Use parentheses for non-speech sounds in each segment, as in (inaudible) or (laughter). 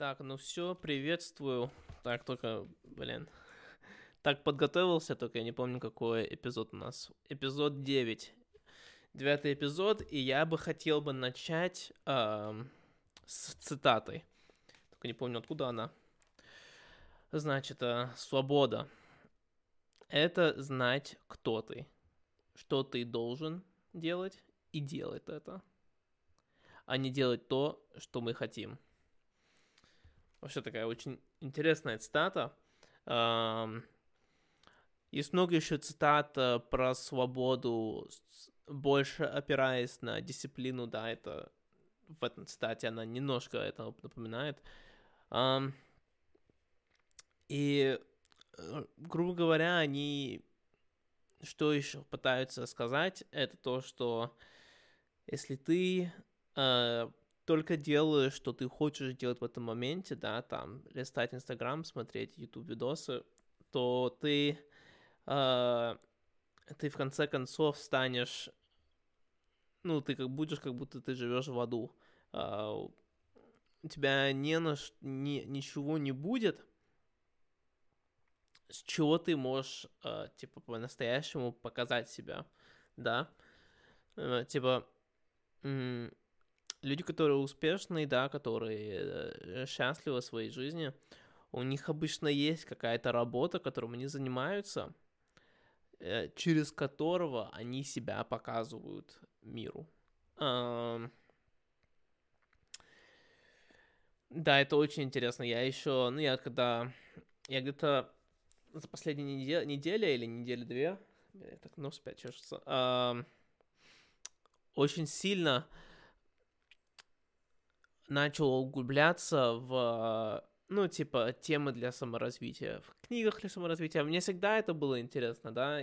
Так, ну все, приветствую. Так, только, блин. Так подготовился, только я не помню, какой эпизод у нас. Эпизод 9. Девятый эпизод, и я бы хотел бы начать э, с цитатой. Только не помню, откуда она. Значит, э, свобода. Это знать, кто ты. Что ты должен делать, и делать это. А не делать то, что мы хотим. Вообще такая очень интересная цитата. Есть много еще цитат э, про свободу, больше опираясь на дисциплину, да, это в этом цитате она немножко это напоминает. И, э, грубо говоря, они что еще пытаются сказать, это то, что если ты э, только делаешь, что ты хочешь делать в этом моменте, да, там, листать Инстаграм, смотреть YouTube видосы, то ты, э, ты в конце концов станешь, ну, ты как будешь, как будто ты живешь в аду. Э, у тебя не на, ни, ничего не будет, с чего ты можешь, э, типа, по-настоящему показать себя, да, э, типа, люди, которые успешные, да, которые э, счастливы в своей жизни, у них обычно есть какая-то работа, которым они занимаются, э, через которого они себя показывают миру. Да, это очень интересно. Я еще, ну, я когда, я где-то за последние неделя, неделя или недели две, так нос опять чешется, очень сильно начал углубляться в, ну, типа, темы для саморазвития, в книгах для саморазвития. Мне всегда это было интересно, да.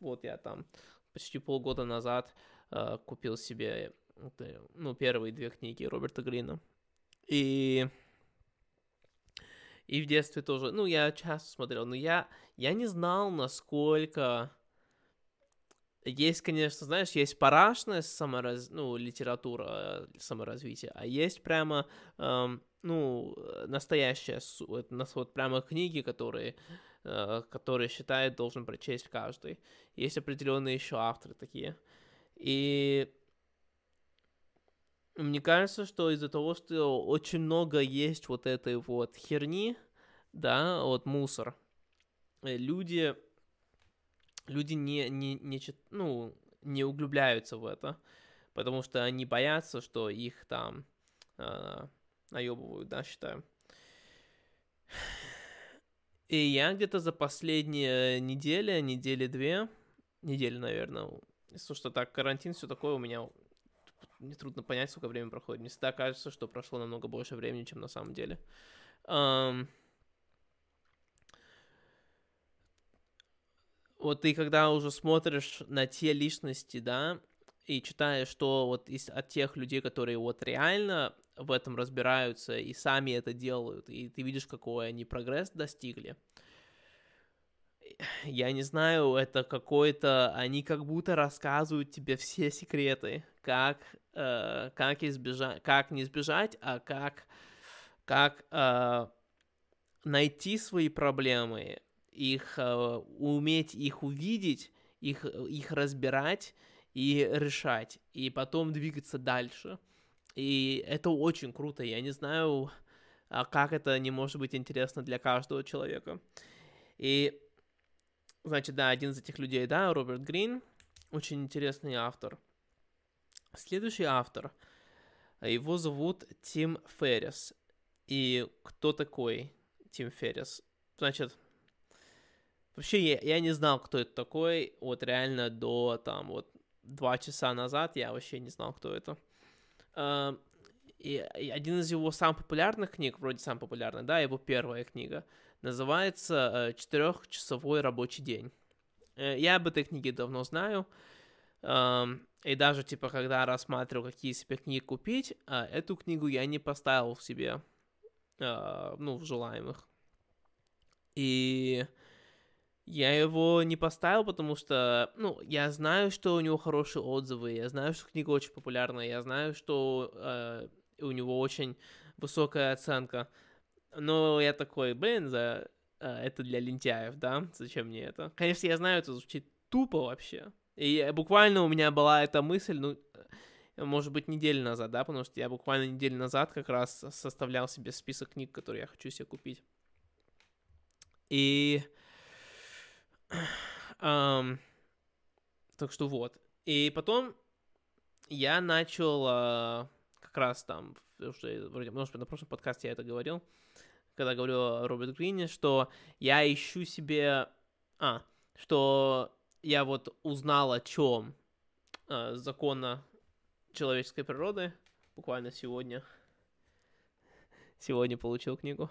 Вот я там почти полгода назад э, купил себе, ну, первые две книги Роберта Грина. И и в детстве тоже, ну, я часто смотрел, но я, я не знал, насколько есть, конечно, знаешь, есть парашная самораз... ну, литература э, саморазвития, а есть прямо, эм, ну, настоящая, вот, вот прямо книги, которые, э, которые считает должен прочесть каждый. Есть определенные еще авторы такие. И мне кажется, что из-за того, что очень много есть вот этой вот херни, да, вот мусор, э, люди люди не, не, не, ну, не углубляются в это, потому что они боятся, что их там э, наебывают, да, считаю. И я где-то за последние недели, недели две, недели, наверное, если что так, карантин, все такое у меня мне трудно понять, сколько времени проходит. Мне всегда кажется, что прошло намного больше времени, чем на самом деле. Um, вот ты когда уже смотришь на те личности, да, и читаешь, что вот из, от тех людей, которые вот реально в этом разбираются и сами это делают, и ты видишь, какой они прогресс достигли, (sniffs) я не знаю, это какой-то, они как будто рассказывают тебе все секреты, как, э, как избежать, как не избежать, а как, как э, найти свои проблемы, их, э, уметь их увидеть, их, их разбирать и решать, и потом двигаться дальше. И это очень круто. Я не знаю, а как это не может быть интересно для каждого человека. И, значит, да, один из этих людей, да, Роберт Грин, очень интересный автор. Следующий автор, его зовут Тим Феррис. И кто такой Тим Феррис? Значит, Вообще, я, я не знал, кто это такой. Вот реально до там вот два часа назад я вообще не знал, кто это. Uh, и, и один из его самых популярных книг, вроде самый популярный, да, его первая книга, называется uh, «Четырехчасовой рабочий день». Uh, я об этой книге давно знаю. Uh, и даже, типа, когда рассматривал, какие себе книги купить, uh, эту книгу я не поставил в себе, ну, в желаемых. И я его не поставил, потому что, ну, я знаю, что у него хорошие отзывы, я знаю, что книга очень популярная, я знаю, что э, у него очень высокая оценка. Но я такой, блин, за, э, это для лентяев, да? Зачем мне это? Конечно, я знаю, это звучит тупо вообще. И буквально у меня была эта мысль, ну, может быть, неделю назад, да, потому что я буквально неделю назад как раз составлял себе список книг, которые я хочу себе купить. И... Um, так что вот. И потом я начал uh, как раз там, уже, вроде, может быть, на прошлом подкасте я это говорил, когда говорю о Роберт Грине, что я ищу себе... А, что я вот узнал о чем uh, закона человеческой природы буквально сегодня. Сегодня получил книгу.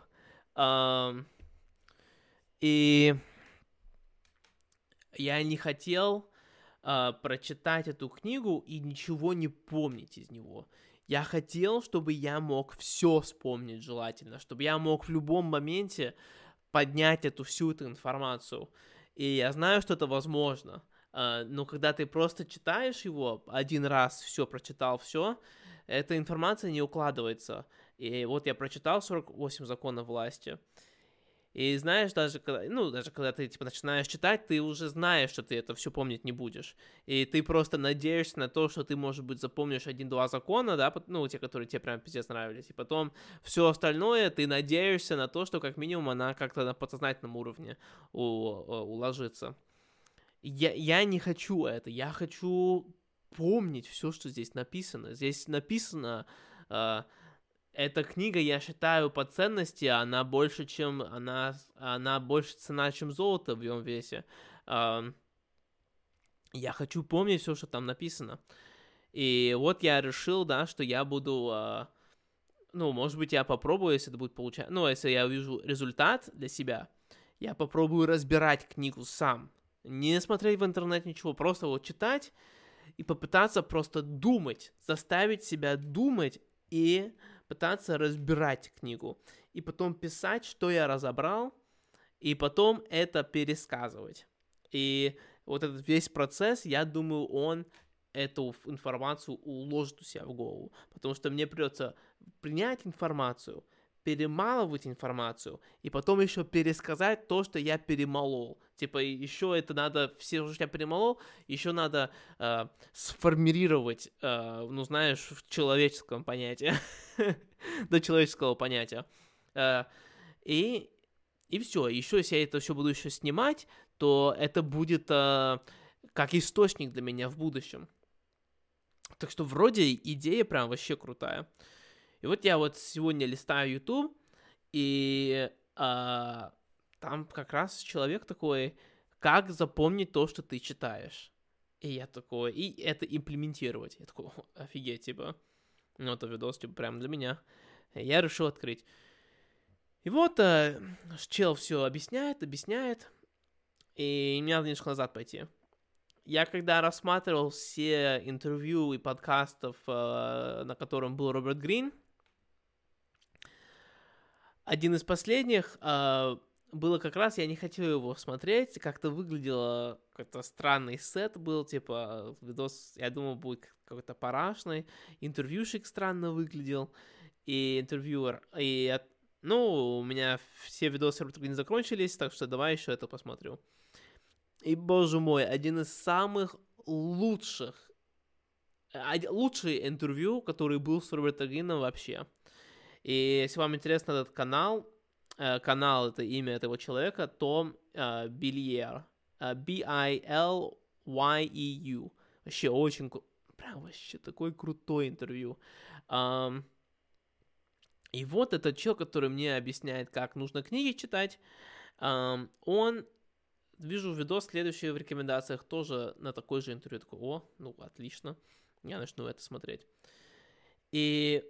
Um, и я не хотел uh, прочитать эту книгу и ничего не помнить из него. Я хотел, чтобы я мог все вспомнить желательно, чтобы я мог в любом моменте поднять эту всю эту информацию. И я знаю, что это возможно. Uh, но когда ты просто читаешь его один раз, все прочитал, все, эта информация не укладывается. И вот я прочитал 48 законов власти. И знаешь, даже когда, ну, даже когда ты, типа, начинаешь читать, ты уже знаешь, что ты это все помнить не будешь. И ты просто надеешься на то, что ты, может быть, запомнишь один-два закона, да, ну, те, которые тебе прям пиздец нравились. И потом все остальное ты надеешься на то, что, как минимум, она как-то на подсознательном уровне у, уложится. Я, я не хочу это, я хочу помнить все, что здесь написано. Здесь написано... Uh, эта книга, я считаю, по ценности, она больше, чем, она, она больше цена, чем золото в ее весе. Я хочу помнить все, что там написано. И вот я решил, да, что я буду, а, ну, может быть, я попробую, если это будет получать, ну, если я увижу результат для себя, я попробую разбирать книгу сам. Не смотреть в интернет ничего, просто вот читать и попытаться просто думать, заставить себя думать и пытаться разбирать книгу, и потом писать, что я разобрал, и потом это пересказывать. И вот этот весь процесс, я думаю, он эту информацию уложит у себя в голову, потому что мне придется принять информацию, перемалывать информацию и потом еще пересказать то, что я перемолол. Типа еще это надо, все, что я перемолол, еще надо э, сформировать, э, ну знаешь, в человеческом понятии, (laughs) до человеческого понятия. Э, и, и все, еще если я это все буду еще снимать, то это будет э, как источник для меня в будущем. Так что вроде идея прям вообще крутая. И вот я вот сегодня листаю YouTube, и а, там как раз человек такой, как запомнить то, что ты читаешь. И я такой, и это имплементировать. Я такой, офигеть, типа. Ну, это видос, типа, прям для меня. И я решил открыть. И вот э, чел все объясняет, объясняет. И мне надо немножко назад пойти. Я когда рассматривал все интервью и подкастов, э, на котором был Роберт Грин, один из последних э, было как раз, я не хотел его смотреть, как-то выглядело, какой-то странный сет был, типа, видос, я думал, будет какой-то парашный, интервьюшик странно выглядел, и интервьюер, и, ну, у меня все видосы не закончились, так что давай еще это посмотрю. И, боже мой, один из самых лучших, лучший интервью, который был с Робертом Грином вообще – и если вам интересен этот канал, э, канал это имя этого человека, Том э, Бильер. Э, B-I-L-Y-E-U. Вообще очень, прям вообще такой крутой интервью. И вот этот чел, который мне объясняет, как нужно книги читать, он, вижу видос следующий в рекомендациях, тоже на такой же интервью. Такой, о, ну отлично, я начну это смотреть. И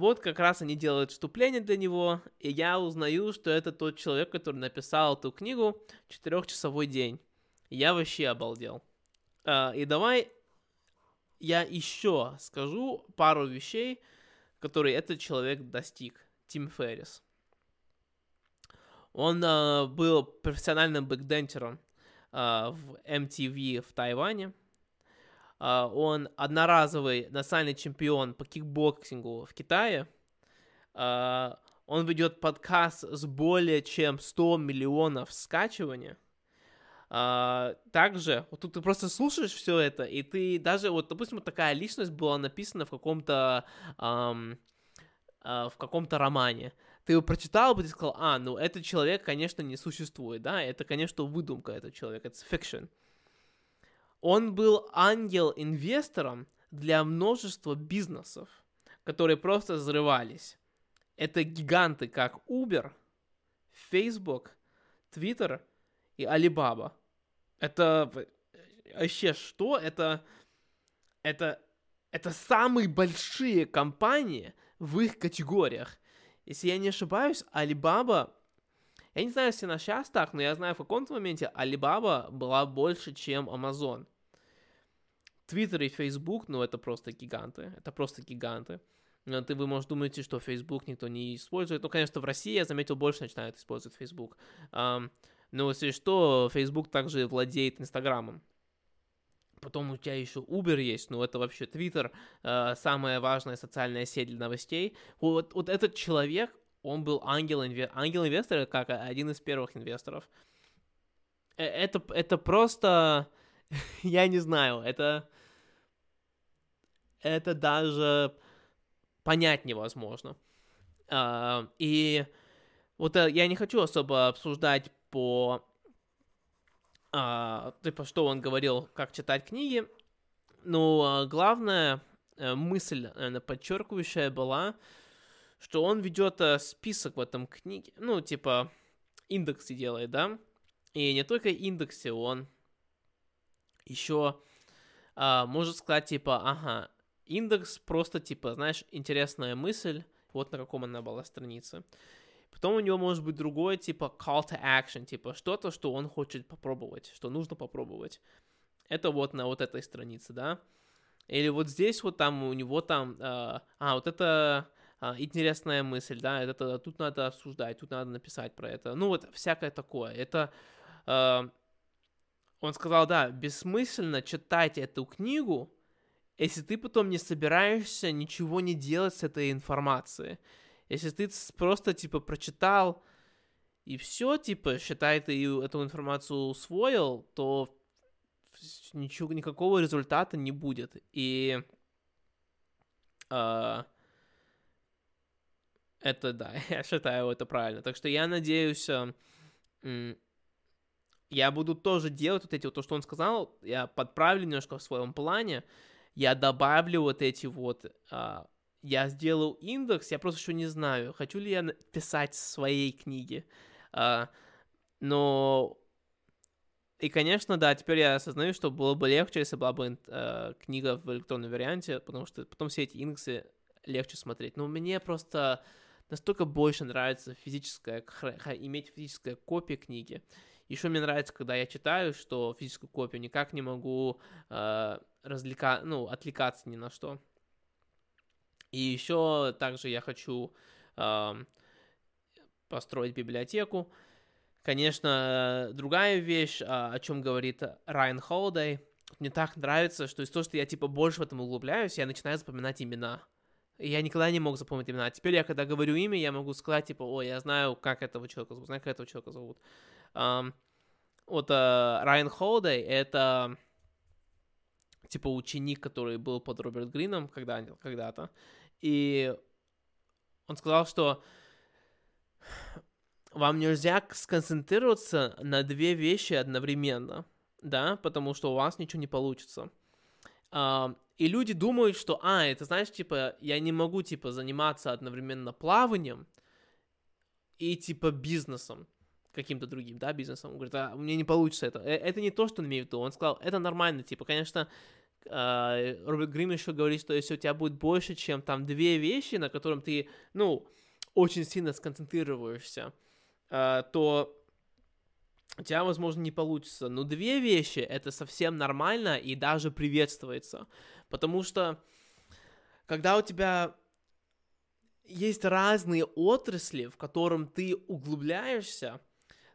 вот как раз они делают вступление для него, и я узнаю, что это тот человек, который написал эту книгу «Четырехчасовой день». Я вообще обалдел. А, и давай я еще скажу пару вещей, которые этот человек достиг. Тим Феррис. Он uh, был профессиональным бэкдентером uh, в MTV в Тайване. Uh, он одноразовый национальный чемпион по кикбоксингу в Китае. Uh, он ведет подкаст с более чем 100 миллионов скачиваний. Uh, также, вот тут ты просто слушаешь все это, и ты даже, вот, допустим, вот такая личность была написана в каком-то um, uh, в каком-то романе. Ты его прочитал бы, ты сказал, а, ну, этот человек, конечно, не существует, да, это, конечно, выдумка этого человека, это fiction. Он был ангел-инвестором для множества бизнесов, которые просто взрывались. Это гиганты, как Uber, Facebook, Twitter и Alibaba. Это вообще что? Это, это, это самые большие компании в их категориях. Если я не ошибаюсь, Alibaba я не знаю, если она сейчас так, но я знаю, в каком-то моменте Alibaba была больше, чем Amazon. Twitter и Facebook, ну, это просто гиганты. Это просто гиганты. Ты, вы, может, думаете, что Facebook никто не использует. Ну, конечно, в России, я заметил, больше начинают использовать Facebook. Но если что, Facebook также владеет Инстаграмом. Потом у тебя еще Uber есть, ну это вообще Twitter, э, самая важная социальная сеть для новостей. Вот, вот этот человек, он был ангел, ангел инвестора, как один из первых инвесторов. Э, это, это просто, (laughs) я не знаю, это, это даже понять невозможно. Uh, и вот uh, я не хочу особо обсуждать по uh, типа что он говорил, как читать книги. Но главная э, мысль, подчеркивающая была, что он ведет э, список в этом книге, ну, типа, индексы делает, да, и не только индексы, он еще а, может сказать, типа, ага, индекс просто, типа, знаешь, интересная мысль, вот на каком она была странице. Потом у него может быть другое, типа, call to action, типа, что-то, что он хочет попробовать, что нужно попробовать. Это вот на вот этой странице, да. Или вот здесь вот там у него там, э, а, вот это интересная мысль, да, это, тут надо обсуждать, тут надо написать про это. Ну вот всякое такое. Это, э, он сказал, да, бессмысленно читать эту книгу, если ты потом не собираешься ничего не делать с этой информацией. Если ты просто, типа, прочитал и все, типа, считай, ты эту информацию усвоил, то ничего, никакого результата не будет. И э, это да, (laughs) я считаю это правильно. Так что я надеюсь, э, я буду тоже делать вот эти вот то, что он сказал, я подправлю немножко в своем плане, я добавлю вот эти вот, э, я сделаю индекс, я просто еще не знаю, хочу ли я писать своей книги, э, но и, конечно, да, теперь я осознаю, что было бы легче, если была бы э, книга в электронном варианте, потому что потом все эти индексы легче смотреть. Но мне просто настолько больше нравится физическая, иметь физическая копия книги. Еще мне нравится, когда я читаю, что физическую копию никак не могу э, развлека... ну, отвлекаться ни на что. И еще также я хочу э, построить библиотеку. Конечно, другая вещь, о чем говорит Райан Холдей, мне так нравится, что из того, что я типа больше в этом углубляюсь, я начинаю запоминать имена я никогда не мог запомнить имена. А теперь я, когда говорю имя, я могу сказать, типа, о, я знаю, как этого человека зовут, знаю, как этого человека зовут. Um, вот uh, Райан Холдей — это, типа, ученик, который был под Роберт Грином когда, когда-то. И он сказал, что вам нельзя сконцентрироваться на две вещи одновременно, да, потому что у вас ничего не получится. Uh, и люди думают, что, а, это, знаешь, типа, я не могу, типа, заниматься одновременно плаванием и, типа, бизнесом каким-то другим, да, бизнесом. Он говорит, а, меня не получится это. Э, это не то, что он имеет в виду. Он сказал, это нормально, типа, конечно, э, Роберт Грим еще говорит, что если у тебя будет больше, чем там две вещи, на котором ты, ну, очень сильно сконцентрируешься, э, то у тебя, возможно, не получится. Но две вещи это совсем нормально и даже приветствуется. Потому что когда у тебя есть разные отрасли, в котором ты углубляешься,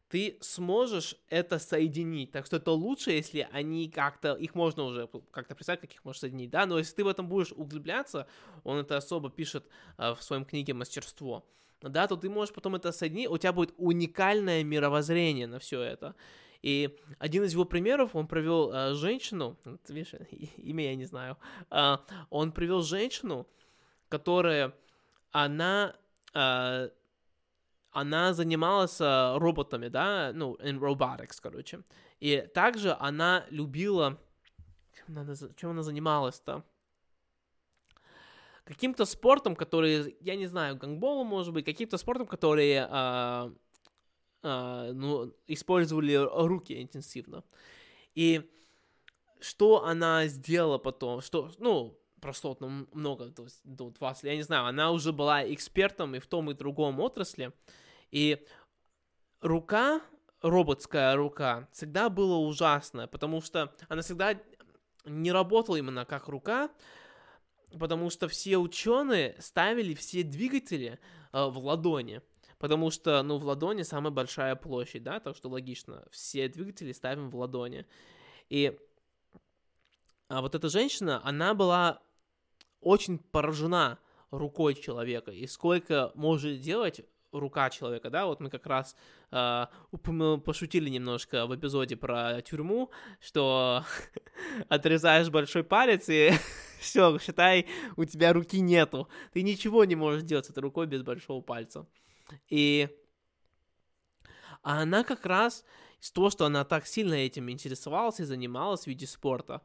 ты сможешь это соединить. Так что это лучше, если они как-то, их можно уже как-то представить, как их можно соединить, да, но если ты в этом будешь углубляться, он это особо пишет э, в своем книге «Мастерство», да, то ты можешь потом это соединить, у тебя будет уникальное мировоззрение на все это. И один из его примеров, он провел э, женщину, видишь, (laughs) имя я не знаю, э, он привел женщину, которая, она э, она занималась э, роботами, да, ну, in robotics, короче. И также она любила... Чем она, чем она занималась-то? Каким-то спортом, который, я не знаю, гангболом, может быть, каким-то спортом, которые, а, а, ну, использовали руки интенсивно. И что она сделала потом, что, ну, прошло там много, то есть, 20 я не знаю, она уже была экспертом и в том, и в другом отрасли, и рука, роботская рука, всегда была ужасная, потому что она всегда не работала именно как рука, потому что все ученые ставили все двигатели э, в ладони. Потому что, ну, в ладони самая большая площадь, да, так что логично, все двигатели ставим в ладони. И а вот эта женщина, она была очень поражена рукой человека и сколько может делать рука человека, да, вот мы как раз э, пошутили немножко в эпизоде про тюрьму, что (laughs) отрезаешь большой палец и (laughs) все, считай, у тебя руки нету, ты ничего не можешь делать с этой рукой без большого пальца. И а она как раз из того, что она так сильно этим интересовалась и занималась в виде спорта,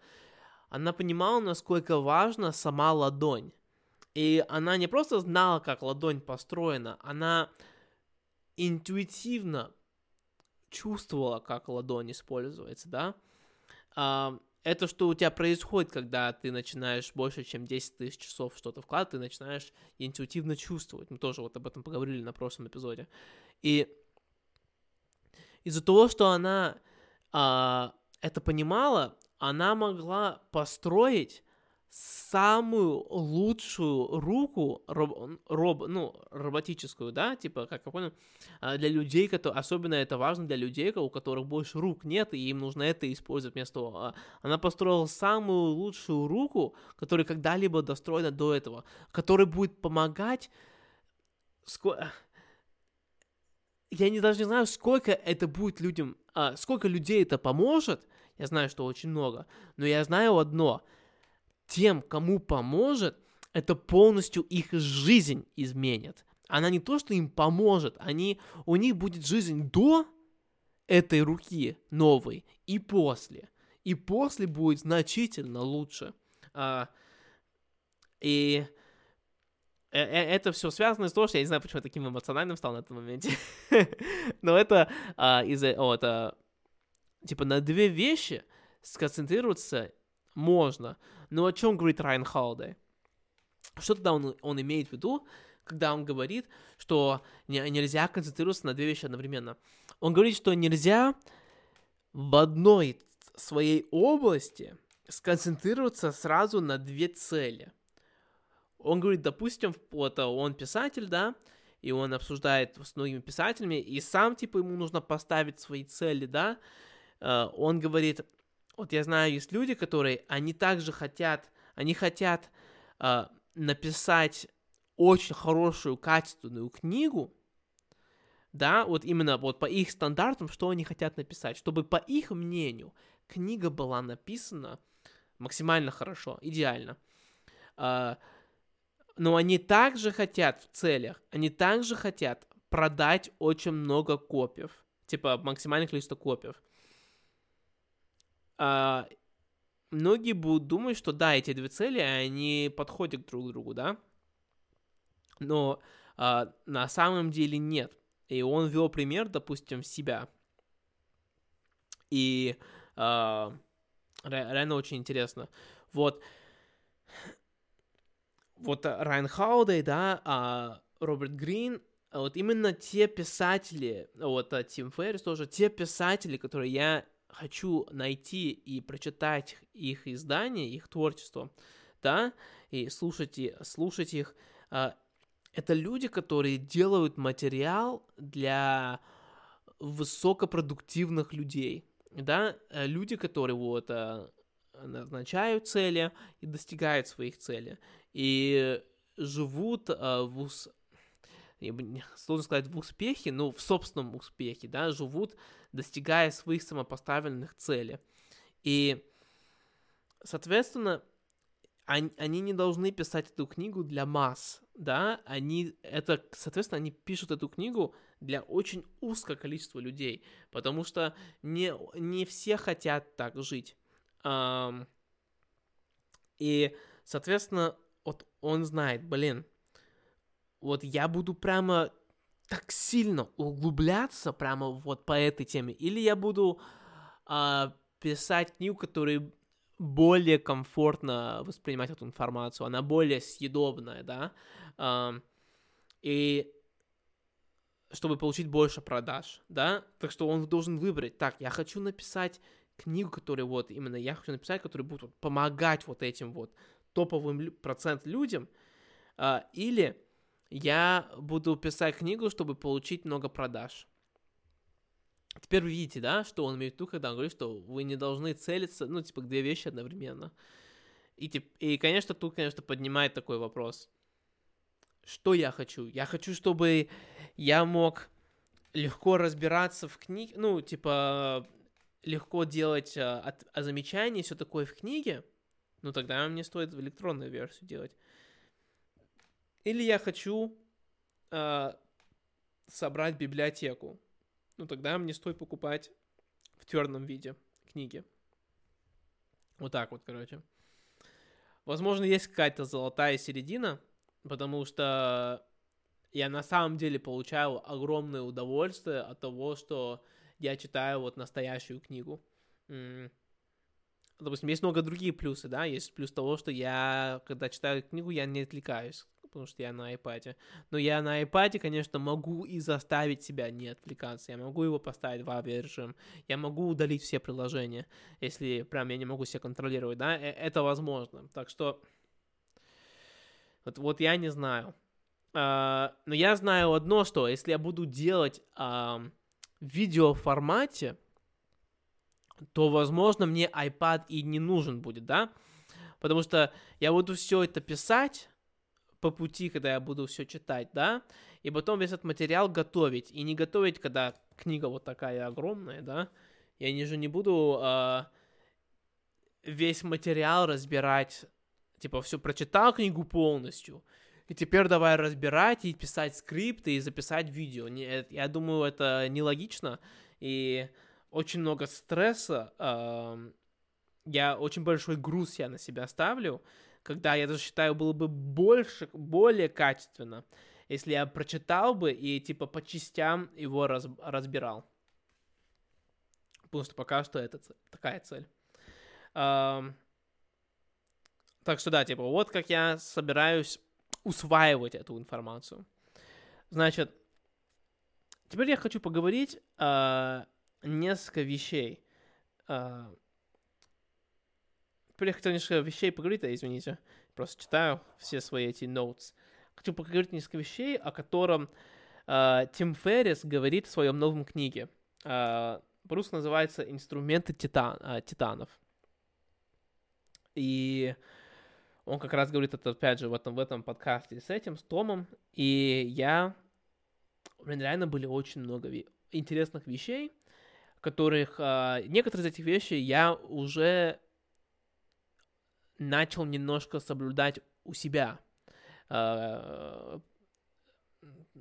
она понимала, насколько важна сама ладонь. И она не просто знала, как ладонь построена, она интуитивно чувствовала, как ладонь используется, да. Это что у тебя происходит, когда ты начинаешь больше, чем 10 тысяч часов что-то вкладывать, ты начинаешь интуитивно чувствовать. Мы тоже вот об этом поговорили на прошлом эпизоде. И из-за того, что она а, это понимала, она могла построить самую лучшую руку, роб, роб, ну, роботическую, да, типа, как я понял, а, для людей, которые, особенно это важно для людей, у которых больше рук нет, и им нужно это использовать вместо того. А, она построила самую лучшую руку, которая когда-либо достроена до этого, которая будет помогать... Я не, даже не знаю, сколько это будет людям, а, сколько людей это поможет, я знаю, что очень много, но я знаю одно — тем, кому поможет, это полностью их жизнь изменит. Она не то, что им поможет, они, у них будет жизнь до этой руки новой и после. И после будет значительно лучше. А, и э, э, это все связано с того, что я не знаю, почему я таким эмоциональным стал на этом моменте. (laughs) Но это а, из-за... Вот, а, типа на две вещи сконцентрироваться можно. Но о чем говорит Райан Холдей? Что тогда он, он имеет в виду, когда он говорит, что не, нельзя концентрироваться на две вещи одновременно? Он говорит, что нельзя в одной своей области сконцентрироваться сразу на две цели. Он говорит, допустим, вот он писатель, да, и он обсуждает с многими писателями, и сам, типа, ему нужно поставить свои цели, да, э, он говорит, вот я знаю, есть люди, которые, они также хотят, они хотят э, написать очень хорошую, качественную книгу, да, вот именно вот по их стандартам, что они хотят написать, чтобы по их мнению книга была написана максимально хорошо, идеально. Э, но они также хотят в целях, они также хотят продать очень много копиев, типа максимальное количество копиев а, многие будут думать, что да, эти две цели, они подходят друг к другу, да, но а, на самом деле нет. И он вел пример, допустим, себя. И а, реально очень интересно. Вот, вот Райан Хаудей, да, а Роберт Грин, вот именно те писатели, вот Тим Феррис тоже, те писатели, которые я хочу найти и прочитать их издания, их творчество, да, и слушать, слушать их, а, это люди, которые делают материал для высокопродуктивных людей, да, э, люди, которые вот э, назначают цели и достигают своих целей, и живут э, в, сложно сказать в успехе, но в собственном успехе, да, живут, достигая своих самопоставленных целей. И, соответственно, они, они не должны писать эту книгу для масс, да, они, это, соответственно, они пишут эту книгу для очень узкого количества людей, потому что не, не все хотят так жить. И, соответственно, вот он знает, блин, вот я буду прямо так сильно углубляться прямо вот по этой теме, или я буду uh, писать книгу, которая более комфортно воспринимать эту информацию, она более съедобная, да, uh, и чтобы получить больше продаж, да, так что он должен выбрать, так, я хочу написать книгу, которая вот, именно я хочу написать, которая будет вот, помогать вот этим вот топовым процент людям, uh, или я буду писать книгу, чтобы получить много продаж. Теперь вы видите, да, что он имеет в виду, когда он говорит, что вы не должны целиться, ну, типа, две вещи одновременно. И, тип, и, конечно, тут, конечно, поднимает такой вопрос. Что я хочу? Я хочу, чтобы я мог легко разбираться в книге, ну, типа, легко делать а, от, а замечания, все такое в книге, ну, тогда мне стоит электронную версию делать. Или я хочу а, собрать библиотеку, ну тогда мне стоит покупать в твердом виде книги. Вот так вот, короче. Возможно, есть какая-то золотая середина, потому что я на самом деле получаю огромное удовольствие от того, что я читаю вот настоящую книгу. Допустим, есть много другие плюсы, да, есть плюс того, что я, когда читаю книгу, я не отвлекаюсь потому что я на iPad. Но я на iPad, конечно, могу и заставить себя не отвлекаться. Я могу его поставить в авиарежим. Я могу удалить все приложения, если прям я не могу себя контролировать, да, э, это возможно. Так что вот, вот я не знаю. Uh, но я знаю одно, что если я буду делать uh, в видеоформате, то, возможно, мне iPad и не нужен будет, да? Потому что я буду все это писать, по пути, когда я буду все читать, да, и потом весь этот материал готовить, и не готовить, когда книга вот такая огромная, да, я же не буду э, весь материал разбирать, типа, все прочитал книгу полностью, и теперь давай разбирать и писать скрипты и записать видео. Не, я думаю, это нелогично, и очень много стресса, э, я очень большой груз я на себя ставлю, когда я даже считаю, было бы больше, более качественно, если я прочитал бы и типа по частям его раз, разбирал. Потому что пока что это такая цель. Так что да, типа, вот как я собираюсь усваивать эту информацию. Значит, теперь я хочу поговорить uh, несколько вещей. Uh, Хотел несколько вещей поговорить, а извините, просто читаю все свои эти notes. Хочу поговорить несколько вещей, о котором э, Тим Феррис говорит в своем новом книге. Э, по-русски называется «Инструменты титан, э, титанов». И он как раз говорит это, опять же, в этом, в этом подкасте с этим, с Томом. И я... Блин, реально были очень много ви- интересных вещей, которых... Э, некоторые из этих вещей я уже начал немножко соблюдать у себя, э,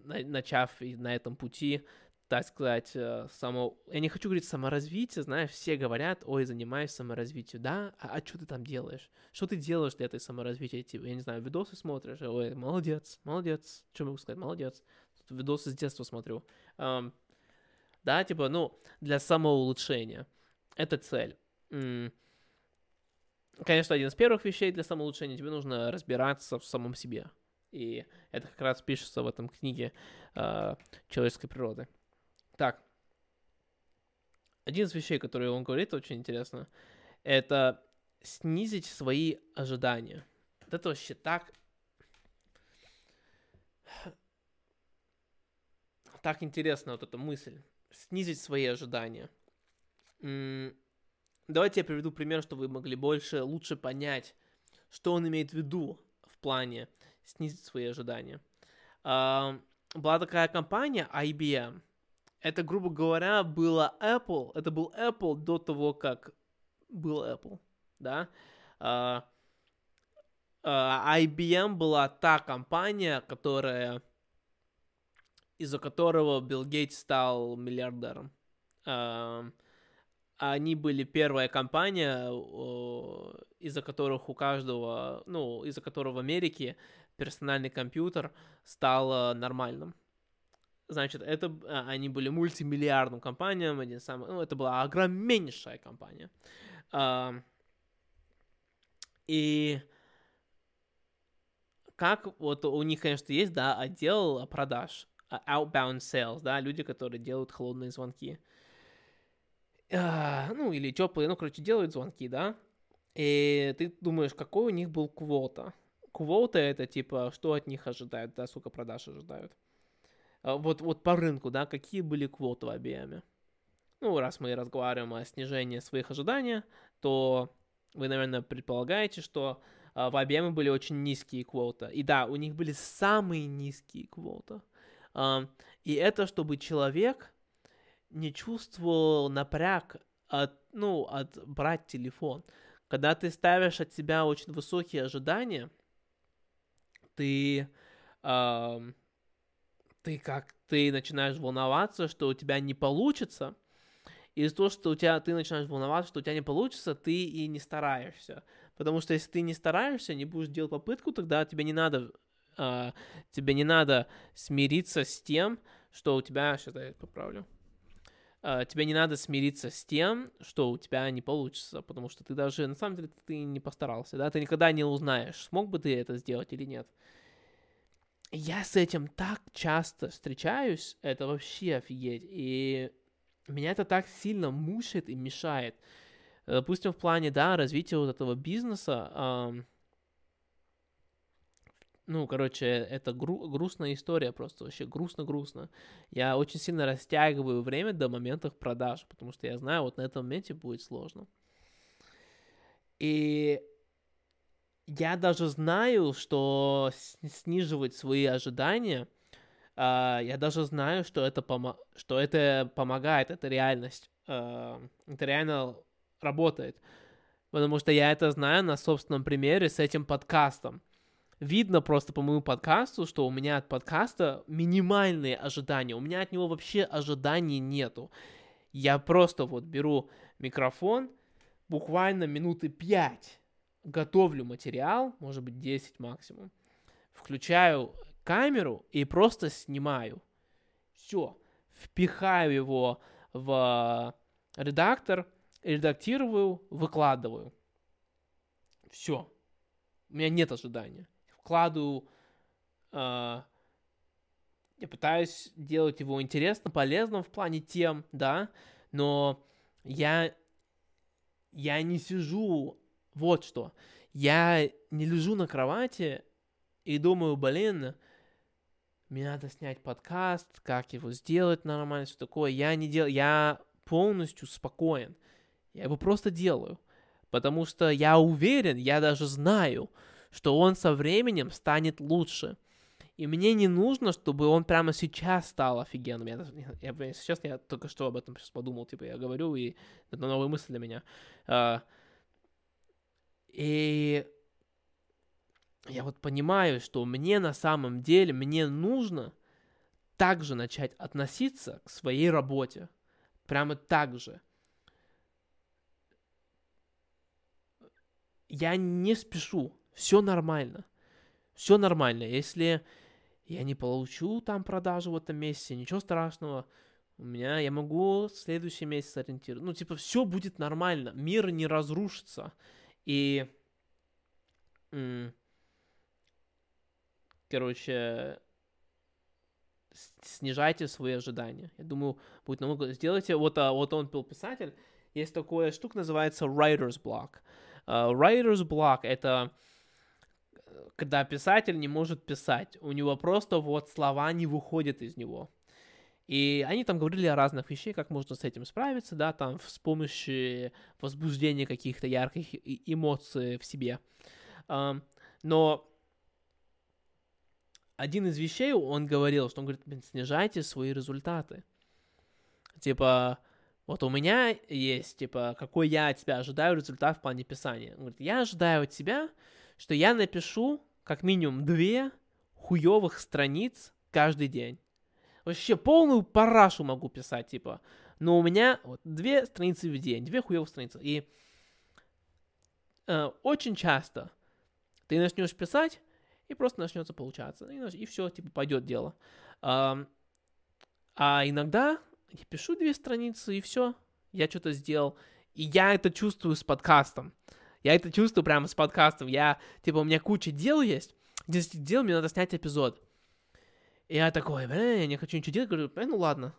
начав на этом пути, так сказать, э, само... Я не хочу говорить саморазвитие, знаешь, все говорят, ой, занимаюсь саморазвитием, да? А, а что ты там делаешь? Что ты делаешь для этой саморазвития? Типа, я не знаю, видосы смотришь? Ой, молодец, молодец. Что могу сказать? Молодец. Видосы с детства смотрю. Um, да, типа, ну, для самоулучшения. Это цель конечно, один из первых вещей для самоулучшения, тебе нужно разбираться в самом себе. И это как раз пишется в этом книге э, человеческой природы. Так. Один из вещей, которые он говорит, очень интересно, это снизить свои ожидания. Вот это вообще так... Так интересна вот эта мысль. снизить свои ожидания. Давайте я приведу пример, чтобы вы могли больше, лучше понять, что он имеет в виду в плане снизить свои ожидания. Uh, была такая компания IBM. Это, грубо говоря, было Apple. Это был Apple до того, как был Apple, да. Uh, uh, IBM была та компания, которая из-за которого Билл Гейтс стал миллиардером. Uh, они были первая компания, из-за которых у каждого, ну, из-за которого в Америке персональный компьютер стал нормальным. Значит, это а, они были мультимиллиардным компаниям, один самый, ну, это была огромнейшая компания. И как вот у них, конечно, есть, да, отдел продаж, а, outbound sales, да, люди, которые делают холодные звонки а, ну, или теплые, ну, короче, делают звонки, да, и ты думаешь, какой у них был квота. Квота это типа, что от них ожидают, да, сколько продаж ожидают. А, вот, вот по рынку, да, какие были квоты в IBM. Ну, раз мы разговариваем о снижении своих ожиданий, то вы, наверное, предполагаете, что а, в IBM были очень низкие квоты. И да, у них были самые низкие квоты. А, и это чтобы человек не чувствовал напряг от, ну, от брать телефон. Когда ты ставишь от себя очень высокие ожидания, ты, э, ты как, ты начинаешь волноваться, что у тебя не получится, из-за того, что у тебя, ты начинаешь волноваться, что у тебя не получится, ты и не стараешься. Потому что если ты не стараешься, не будешь делать попытку, тогда тебе не надо, э, тебе не надо смириться с тем, что у тебя, сейчас я поправлю, тебе не надо смириться с тем, что у тебя не получится, потому что ты даже, на самом деле, ты не постарался, да, ты никогда не узнаешь, смог бы ты это сделать или нет. Я с этим так часто встречаюсь, это вообще офигеть, и меня это так сильно мучает и мешает. Допустим, в плане, да, развития вот этого бизнеса, ну, короче, это гру- грустная история просто, вообще грустно-грустно. Я очень сильно растягиваю время до момента продаж, потому что я знаю, вот на этом моменте будет сложно. И я даже знаю, что сниживать свои ожидания, uh, я даже знаю, что это, помо- что это помогает, это реальность, uh, это реально работает. Потому что я это знаю на собственном примере с этим подкастом видно просто по моему подкасту, что у меня от подкаста минимальные ожидания. У меня от него вообще ожиданий нету. Я просто вот беру микрофон, буквально минуты 5 готовлю материал, может быть 10 максимум, включаю камеру и просто снимаю. Все. Впихаю его в редактор, редактирую, выкладываю. Все. У меня нет ожидания вкладываю, э, я пытаюсь делать его интересным, полезным в плане тем, да, но я, я не сижу, вот что, я не лежу на кровати и думаю, блин, мне надо снять подкаст, как его сделать нормально, что такое. Я не делаю, я полностью спокоен. Я его просто делаю. Потому что я уверен, я даже знаю, что он со временем станет лучше. И мне не нужно, чтобы он прямо сейчас стал офигенным. Я, я, я сейчас я только что об этом сейчас подумал, типа я говорю, и это новая мысль для меня. Uh, и я вот понимаю, что мне на самом деле, мне нужно также начать относиться к своей работе. Прямо так же. Я не спешу все нормально. Все нормально. Если я не получу там продажу в этом месяце, ничего страшного. У меня, я могу следующий месяц ориентироваться. Ну, типа, все будет нормально. Мир не разрушится. И, короче, снижайте свои ожидания. Я думаю, будет намного... Сделайте... Вот, а, вот он был писатель. Есть такая штука, называется writer's block. Uh, writer's block — это когда писатель не может писать. У него просто вот слова не выходят из него. И они там говорили о разных вещах, как можно с этим справиться, да, там с помощью возбуждения каких-то ярких эмоций в себе. Но один из вещей он говорил, что он говорит, снижайте свои результаты. Типа, вот у меня есть, типа, какой я от тебя ожидаю результат в плане писания. Он говорит, я ожидаю от тебя, что я напишу как минимум две хуевых страниц каждый день. Вообще полную парашу могу писать, типа. Но у меня вот две страницы в день, две хуевых страницы. И э, очень часто ты начнешь писать, и просто начнется получаться. И, и все, типа, пойдет дело. А, а иногда я пишу две страницы, и все, я что-то сделал. И я это чувствую с подкастом. Я это чувствую прямо с подкастом. Я, типа, у меня куча дел есть. 10 дел, мне надо снять эпизод. И я такой, блин, я не хочу ничего делать. Говорю, ну ладно.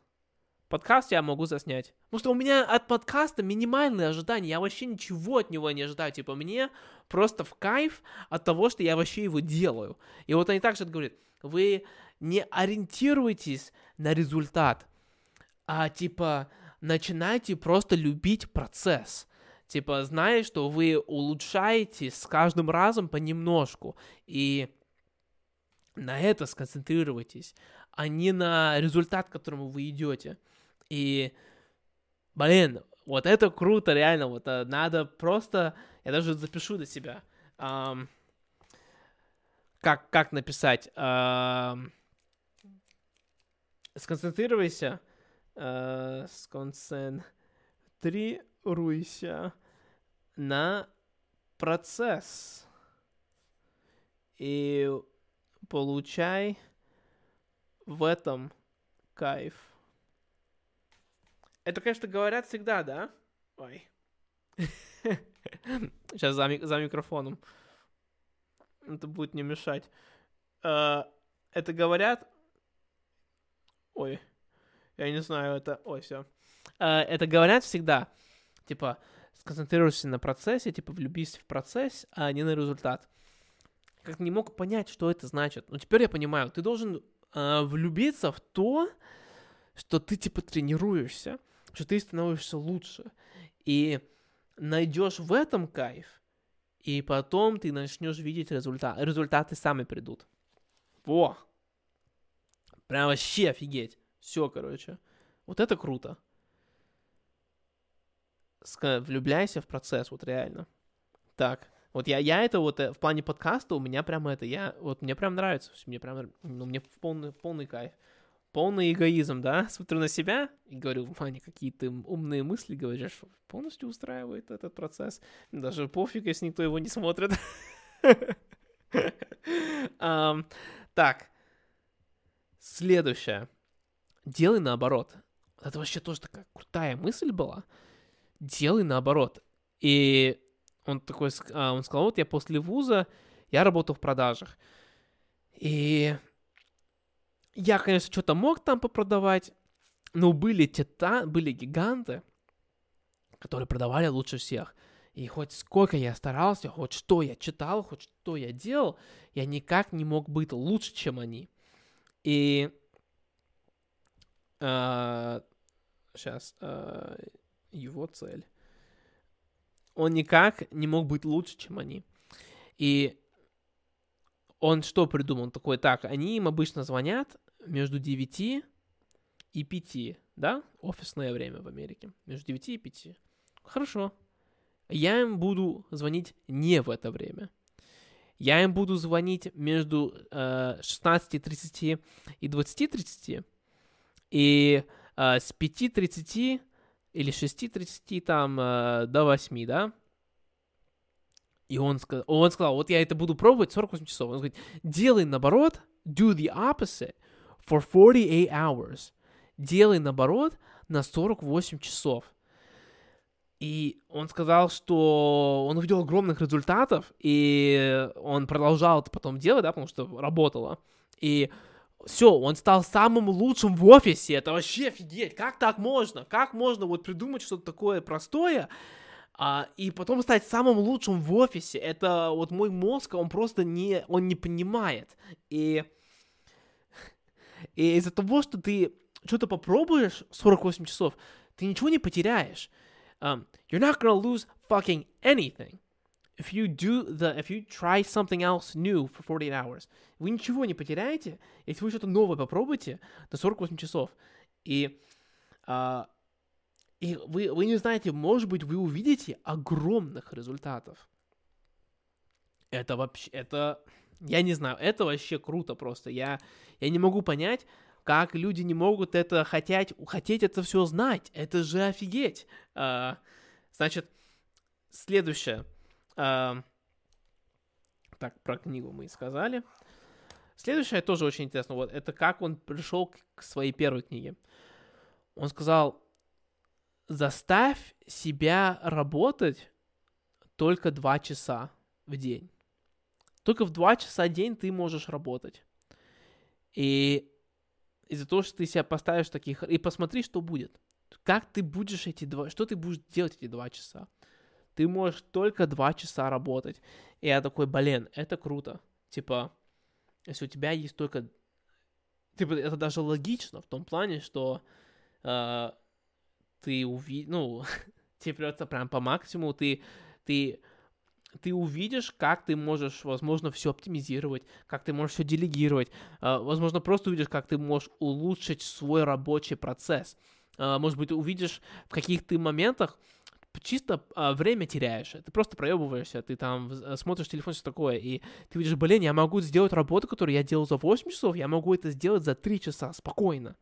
Подкаст я могу заснять. Потому что у меня от подкаста минимальные ожидания. Я вообще ничего от него не ожидаю. Типа, мне просто в кайф от того, что я вообще его делаю. И вот они также говорят, вы не ориентируйтесь на результат а типа начинайте просто любить процесс. Типа, зная, что вы улучшаете с каждым разом понемножку. И на это сконцентрируйтесь, а не на результат, к которому вы идете. И, блин, вот это круто, реально. Вот а, надо просто... Я даже запишу до себя. Um, как, как написать? Um, сконцентрируйся э, сконцентрируйся на процесс и получай в этом кайф. Это, конечно, говорят всегда, да? Ой. (laughs) Сейчас за, за микрофоном. Это будет не мешать. Uh, это говорят... Ой. Я не знаю, это... Ой, все. А, это говорят всегда. Типа, сконцентрируйся на процессе, типа, влюбись в процесс, а не на результат. Как не мог понять, что это значит. Но теперь я понимаю. Ты должен э, влюбиться в то, что ты, типа, тренируешься, что ты становишься лучше. И найдешь в этом кайф, и потом ты начнешь видеть результат. Результаты сами придут. Во! Прям вообще офигеть. Все, короче. Вот это круто. Влюбляйся в процесс, вот реально. Так, вот я, я это вот э, в плане подкаста у меня прям это, я, вот мне прям нравится, мне прям, ну, мне полный, полный кайф. Полный эгоизм, да? (laughs) Смотрю на себя и говорю, Ваня, какие ты умные мысли говоришь. Полностью устраивает этот процесс. Даже пофиг, если никто его не смотрит. (laughs) Так, следующее делай наоборот. Это вообще тоже такая крутая мысль была. Делай наоборот. И он такой, а, он сказал, вот я после вуза, я работал в продажах. И я, конечно, что-то мог там попродавать, но были тета, были гиганты, которые продавали лучше всех. И хоть сколько я старался, хоть что я читал, хоть что я делал, я никак не мог быть лучше, чем они. И сейчас, а, а, его цель. Он никак не мог быть лучше, чем они. И он что придумал? Он такой, так, они им обычно звонят между 9 и 5, да? Офисное время в Америке. Между 9 и 5. Хорошо. Я им буду звонить не в это время. Я им буду звонить между э, 16.30 и 20.30 и э, с 5.30 или 6.30 там э, до 8, да? И он, сказал, он сказал, вот я это буду пробовать 48 часов. Он говорит, делай наоборот, do the opposite for 48 hours. Делай наоборот на 48 часов. И он сказал, что он увидел огромных результатов, и он продолжал это потом делать, да, потому что работало. И все, он стал самым лучшим в офисе. Это вообще офигеть. Как так можно? Как можно вот придумать что-то такое простое, а, и потом стать самым лучшим в офисе? Это вот мой мозг, он просто не, он не понимает. И, и из-за того, что ты что-то попробуешь 48 часов, ты ничего не потеряешь. Um, you're not gonna lose fucking anything if you do the if you try something else new for 48 hours. Вы ничего не потеряете, если вы что-то новое попробуете на 48 часов. И, uh, и вы, вы не знаете, может быть, вы увидите огромных результатов. Это вообще, это, я не знаю, это вообще круто просто. Я, я не могу понять, как люди не могут это хотеть, хотеть это все знать? Это же офигеть. А, значит, следующее. А, так, про книгу мы и сказали. Следующее тоже очень интересно. Вот это как он пришел к, своей первой книге. Он сказал, заставь себя работать только два часа в день. Только в два часа в день ты можешь работать. И из-за того, что ты себя поставишь таких... И посмотри, что будет. Как ты будешь эти два... Что ты будешь делать эти два часа? Ты можешь только два часа работать. И я такой, блин, это круто. Типа, если у тебя есть только... Типа, это даже логично в том плане, что э, ты увидишь... Ну, (laughs) тебе придется прям по максимуму, ты, ты ты увидишь, как ты можешь, возможно, все оптимизировать, как ты можешь все делегировать, а, возможно, просто увидишь, как ты можешь улучшить свой рабочий процесс. А, может быть, увидишь, в каких ты моментах чисто а, время теряешь, ты просто проебываешься, ты там смотришь телефон, все такое, и ты видишь, блин, я могу сделать работу, которую я делал за 8 часов, я могу это сделать за 3 часа спокойно.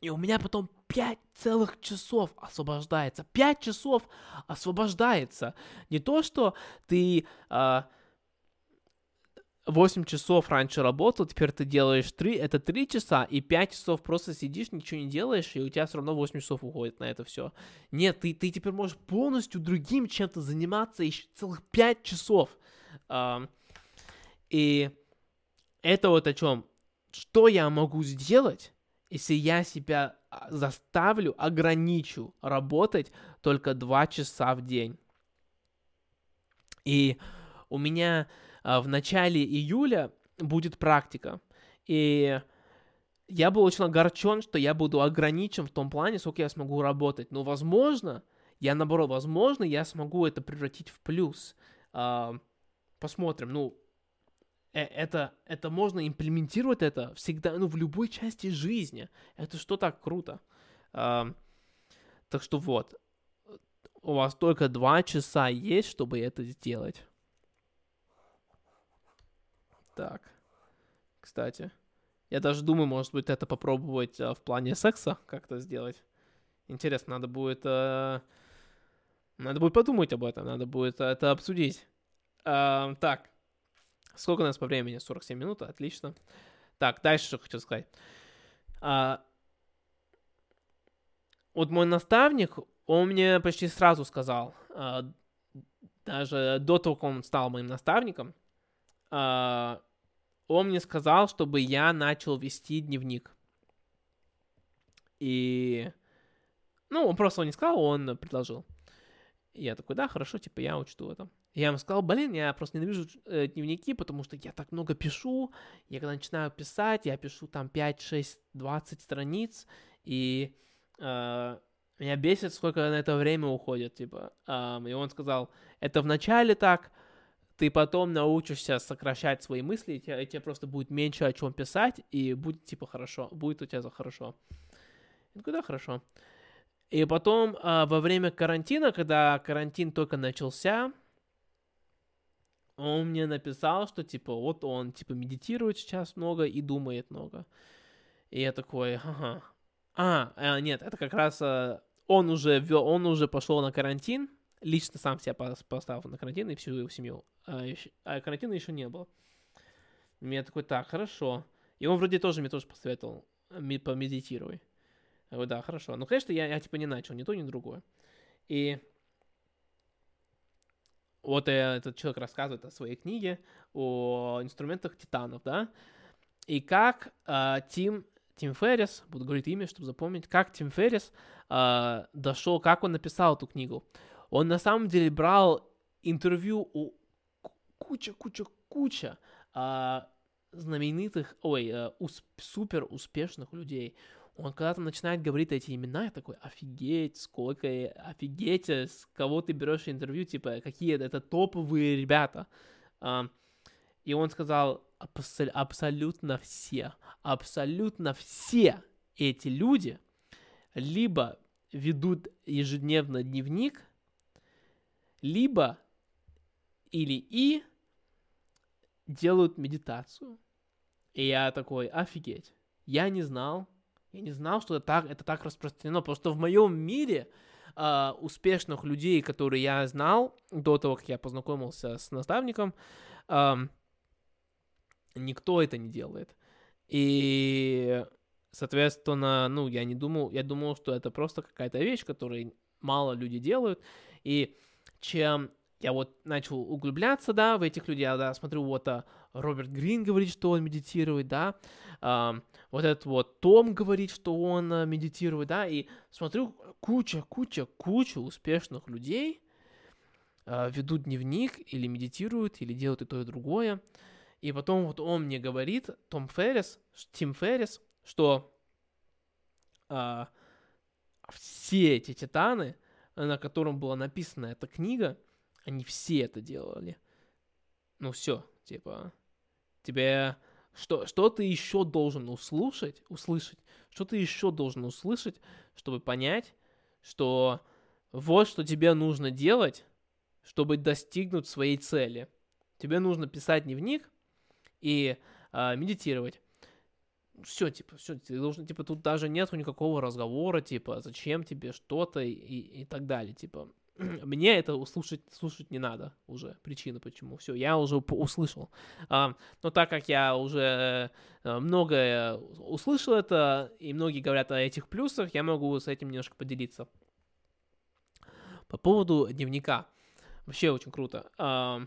И у меня потом 5 целых часов освобождается. 5 часов освобождается. Не то, что ты а, 8 часов раньше работал, теперь ты делаешь 3, это 3 часа, и 5 часов просто сидишь, ничего не делаешь, и у тебя все равно 8 часов уходит на это все. Нет, ты, ты теперь можешь полностью другим чем-то заниматься еще целых 5 часов. И это вот о чем. Что я могу сделать, если я себя а, заставлю, ограничу работать только 2 часа в день. И у меня в начале июля будет практика. И я был очень огорчен, что я буду ограничен в том плане, сколько я смогу работать. Но, возможно, я наоборот, возможно, я смогу это превратить в плюс. А, посмотрим. Ну, Э, это, это можно имплементировать это всегда, ну, в любой части жизни. Это что так круто. А, так что вот, у вас только два часа есть, чтобы это сделать. Так, кстати, я даже думаю, может быть, это попробовать а, в плане секса как-то сделать. Интересно, надо будет, а, надо будет подумать об этом, надо будет это обсудить. А, так, Сколько у нас по времени? 47 минут, отлично. Так, дальше что хочу сказать. А, вот мой наставник, он мне почти сразу сказал, а, даже до того, как он стал моим наставником, а, он мне сказал, чтобы я начал вести дневник. И, ну, он просто не сказал, он предложил. Я такой, да, хорошо, типа, я учту это. Я ему сказал, блин, я просто ненавижу э, дневники, потому что я так много пишу. Я когда начинаю писать, я пишу там 5, 6, 20 страниц, и э, меня бесит, сколько на это время уходит, типа. Э, и он сказал, это вначале так, ты потом научишься сокращать свои мысли, и тебе, и тебе просто будет меньше о чем писать, и будет типа хорошо, будет у тебя за хорошо. Я такой, да, хорошо. И потом э, во время карантина, когда карантин только начался, он мне написал, что типа вот он типа медитирует сейчас много и думает много. И я такой, ага. А, а нет, это как раз а, он уже ввел, он уже пошел на карантин, лично сам себя поставил на карантин и всю его семью. А, еще, а карантина еще не было. Я такой, так, хорошо. И он вроде тоже мне тоже посоветовал, помедитируй. Я говорю, да, хорошо. Ну, конечно, я, я типа не начал, ни то, ни другое. И вот этот человек рассказывает о своей книге, о инструментах титанов, да, и как э, Тим, Тим Феррис, буду говорить имя, чтобы запомнить, как Тим Феррис э, дошел, как он написал эту книгу. Он на самом деле брал интервью у куча, куча, куча э, знаменитых, ой, э, усп- супер успешных людей. Он когда-то начинает говорить эти имена, я такой, офигеть, сколько, офигеть, э, с кого ты берешь интервью, типа, какие это топовые ребята. А, и он сказал, абсол- абсолютно все, абсолютно все эти люди либо ведут ежедневно дневник, либо или и делают медитацию. И я такой, офигеть, я не знал, я не знал, что это так, это так распространено. Просто в моем мире э, успешных людей, которые я знал до того, как я познакомился с наставником, э, никто это не делает. И, соответственно, ну, я не думал, я думал, что это просто какая-то вещь, которую мало людей делают. И чем я вот начал углубляться, да, в этих людей, я, да, смотрю, вот а, Роберт Грин говорит, что он медитирует, да, а, вот этот вот Том говорит, что он а, медитирует, да, и смотрю, куча, куча, куча успешных людей а, ведут дневник или медитируют, или делают и то, и другое, и потом вот он мне говорит, Том Феррис, Тим Феррис, что а, все эти титаны, на котором была написана эта книга, они все это делали. Ну все, типа, тебе что, что ты еще должен услышать, услышать, что ты еще должен услышать, чтобы понять, что вот что тебе нужно делать, чтобы достигнуть своей цели. Тебе нужно писать дневник и э, медитировать. Все, типа, все, ты должен, типа, тут даже нету никакого разговора, типа, зачем тебе что-то и, и так далее, типа, (clears throat) мне это услышать, слушать не надо уже, причина почему. Все, я уже услышал. А, но так как я уже э, многое услышал это, и многие говорят о этих плюсах, я могу с этим немножко поделиться. По поводу дневника. Вообще очень круто. А,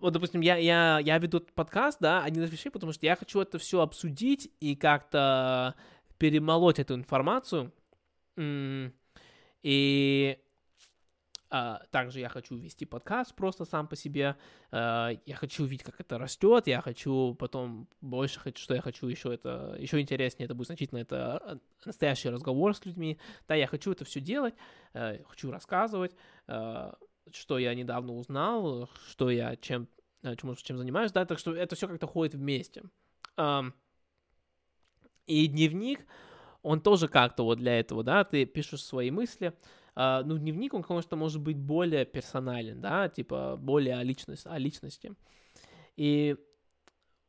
вот, допустим, я, я, я веду подкаст, да, один из вещей, потому что я хочу это все обсудить и как-то перемолоть эту информацию. И а, также я хочу вести подкаст просто сам по себе. А, я хочу видеть, как это растет. Я хочу потом больше, что я хочу еще это, еще интереснее это будет значительно, это а, настоящий разговор с людьми. Да, я хочу это все делать, а, хочу рассказывать, а, что я недавно узнал, что я чем, чем, чем занимаюсь, да, так что это все как-то ходит вместе. А, и дневник, он тоже как-то вот для этого, да, ты пишешь свои мысли, Uh, ну, дневник, он, конечно, может быть более персонален, да, типа более о, личность, о личности. И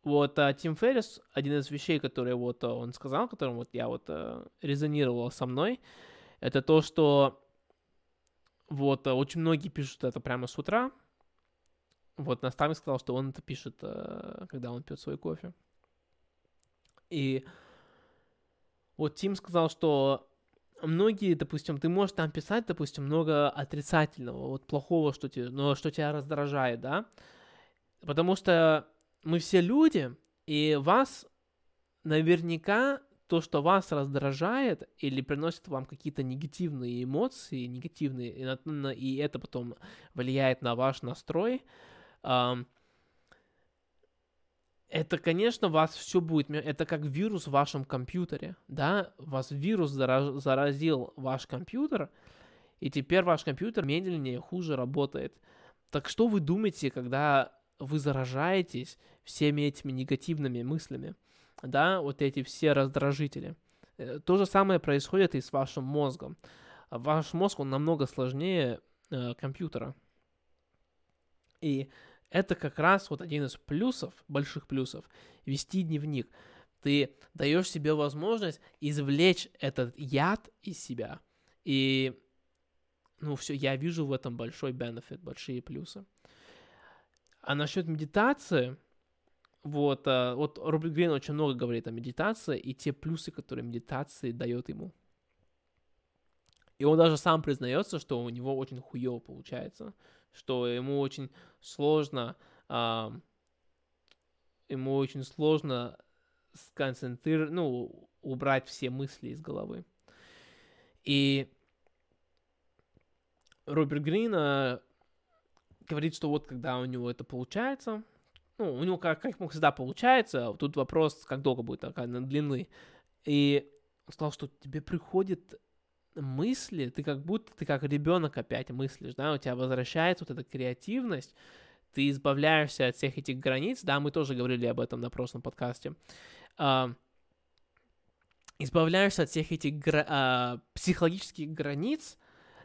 вот uh, Тим Феррис, один из вещей, которые вот uh, он сказал, которым вот я вот uh, резонировал со мной, это то, что вот uh, очень многие пишут это прямо с утра. Вот наставник сказал, что он это пишет, uh, когда он пьет свой кофе. И вот Тим сказал, что многие, допустим, ты можешь там писать, допустим, много отрицательного, вот плохого, что тебе, но что тебя раздражает, да, потому что мы все люди, и вас наверняка то, что вас раздражает или приносит вам какие-то негативные эмоции, негативные, и, и это потом влияет на ваш настрой, это, конечно, вас все будет, это как вирус в вашем компьютере, да, вас вирус заразил ваш компьютер, и теперь ваш компьютер медленнее, хуже работает. Так что вы думаете, когда вы заражаетесь всеми этими негативными мыслями, да, вот эти все раздражители? Э, то же самое происходит и с вашим мозгом. Ваш мозг, он намного сложнее э, компьютера. И это как раз вот один из плюсов, больших плюсов, вести дневник. Ты даешь себе возможность извлечь этот яд из себя. И, ну, все, я вижу в этом большой бенефит, большие плюсы. А насчет медитации, вот, а, вот Роберт Грин очень много говорит о медитации и те плюсы, которые медитация дает ему. И он даже сам признается, что у него очень хуево получается, что ему очень сложно, а, ему очень сложно сконцентрировать, ну, убрать все мысли из головы. И Роберт Грин а, говорит, что вот когда у него это получается, ну, у него, как, как всегда, получается, тут вопрос, как долго будет такая длины. И он сказал, что тебе приходит мысли, ты как будто, ты как ребенок опять мыслишь, да, у тебя возвращается вот эта креативность, ты избавляешься от всех этих границ, да, мы тоже говорили об этом на прошлом подкасте, а, избавляешься от всех этих гра- а, психологических границ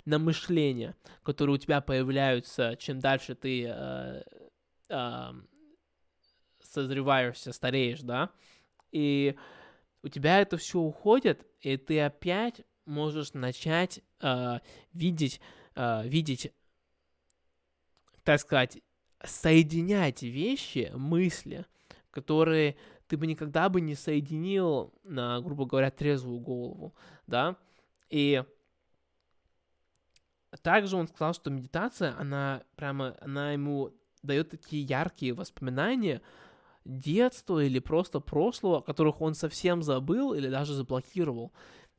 на мышление, которые у тебя появляются, чем дальше ты а, а, созреваешься, стареешь, да, и у тебя это все уходит, и ты опять можешь начать э, видеть, э, видеть, так сказать, соединять вещи, мысли, которые ты бы никогда бы не соединил на, грубо говоря, трезвую голову, да, и также он сказал, что медитация, она прямо, она ему дает такие яркие воспоминания детства или просто прошлого, которых он совсем забыл или даже заблокировал.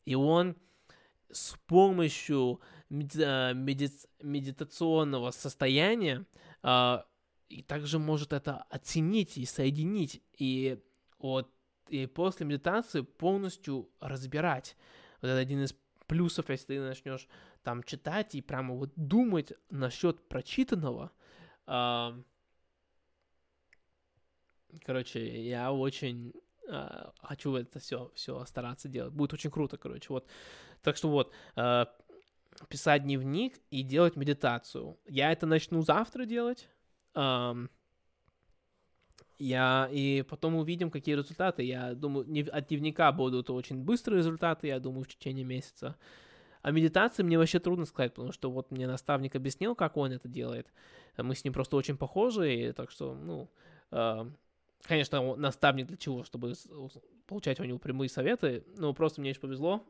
И он с помощью меди- меди- медитационного состояния а, и также может это оценить и соединить, и, вот, и после медитации полностью разбирать. Вот это один из плюсов, если ты начнешь там читать и прямо вот думать насчет прочитанного. А, короче, я очень а, хочу это все, все стараться делать. Будет очень круто, короче. Вот. Так что вот, а, писать дневник и делать медитацию. Я это начну завтра делать. Я и потом увидим, какие результаты. Я думаю, не, от дневника будут очень быстрые результаты, я думаю, в течение месяца. А медитации мне вообще трудно сказать, потому что вот мне наставник объяснил, как он это делает. Мы с ним просто очень похожи, и так что, ну, э, конечно, наставник для чего? Чтобы получать у него прямые советы, но просто мне еще повезло,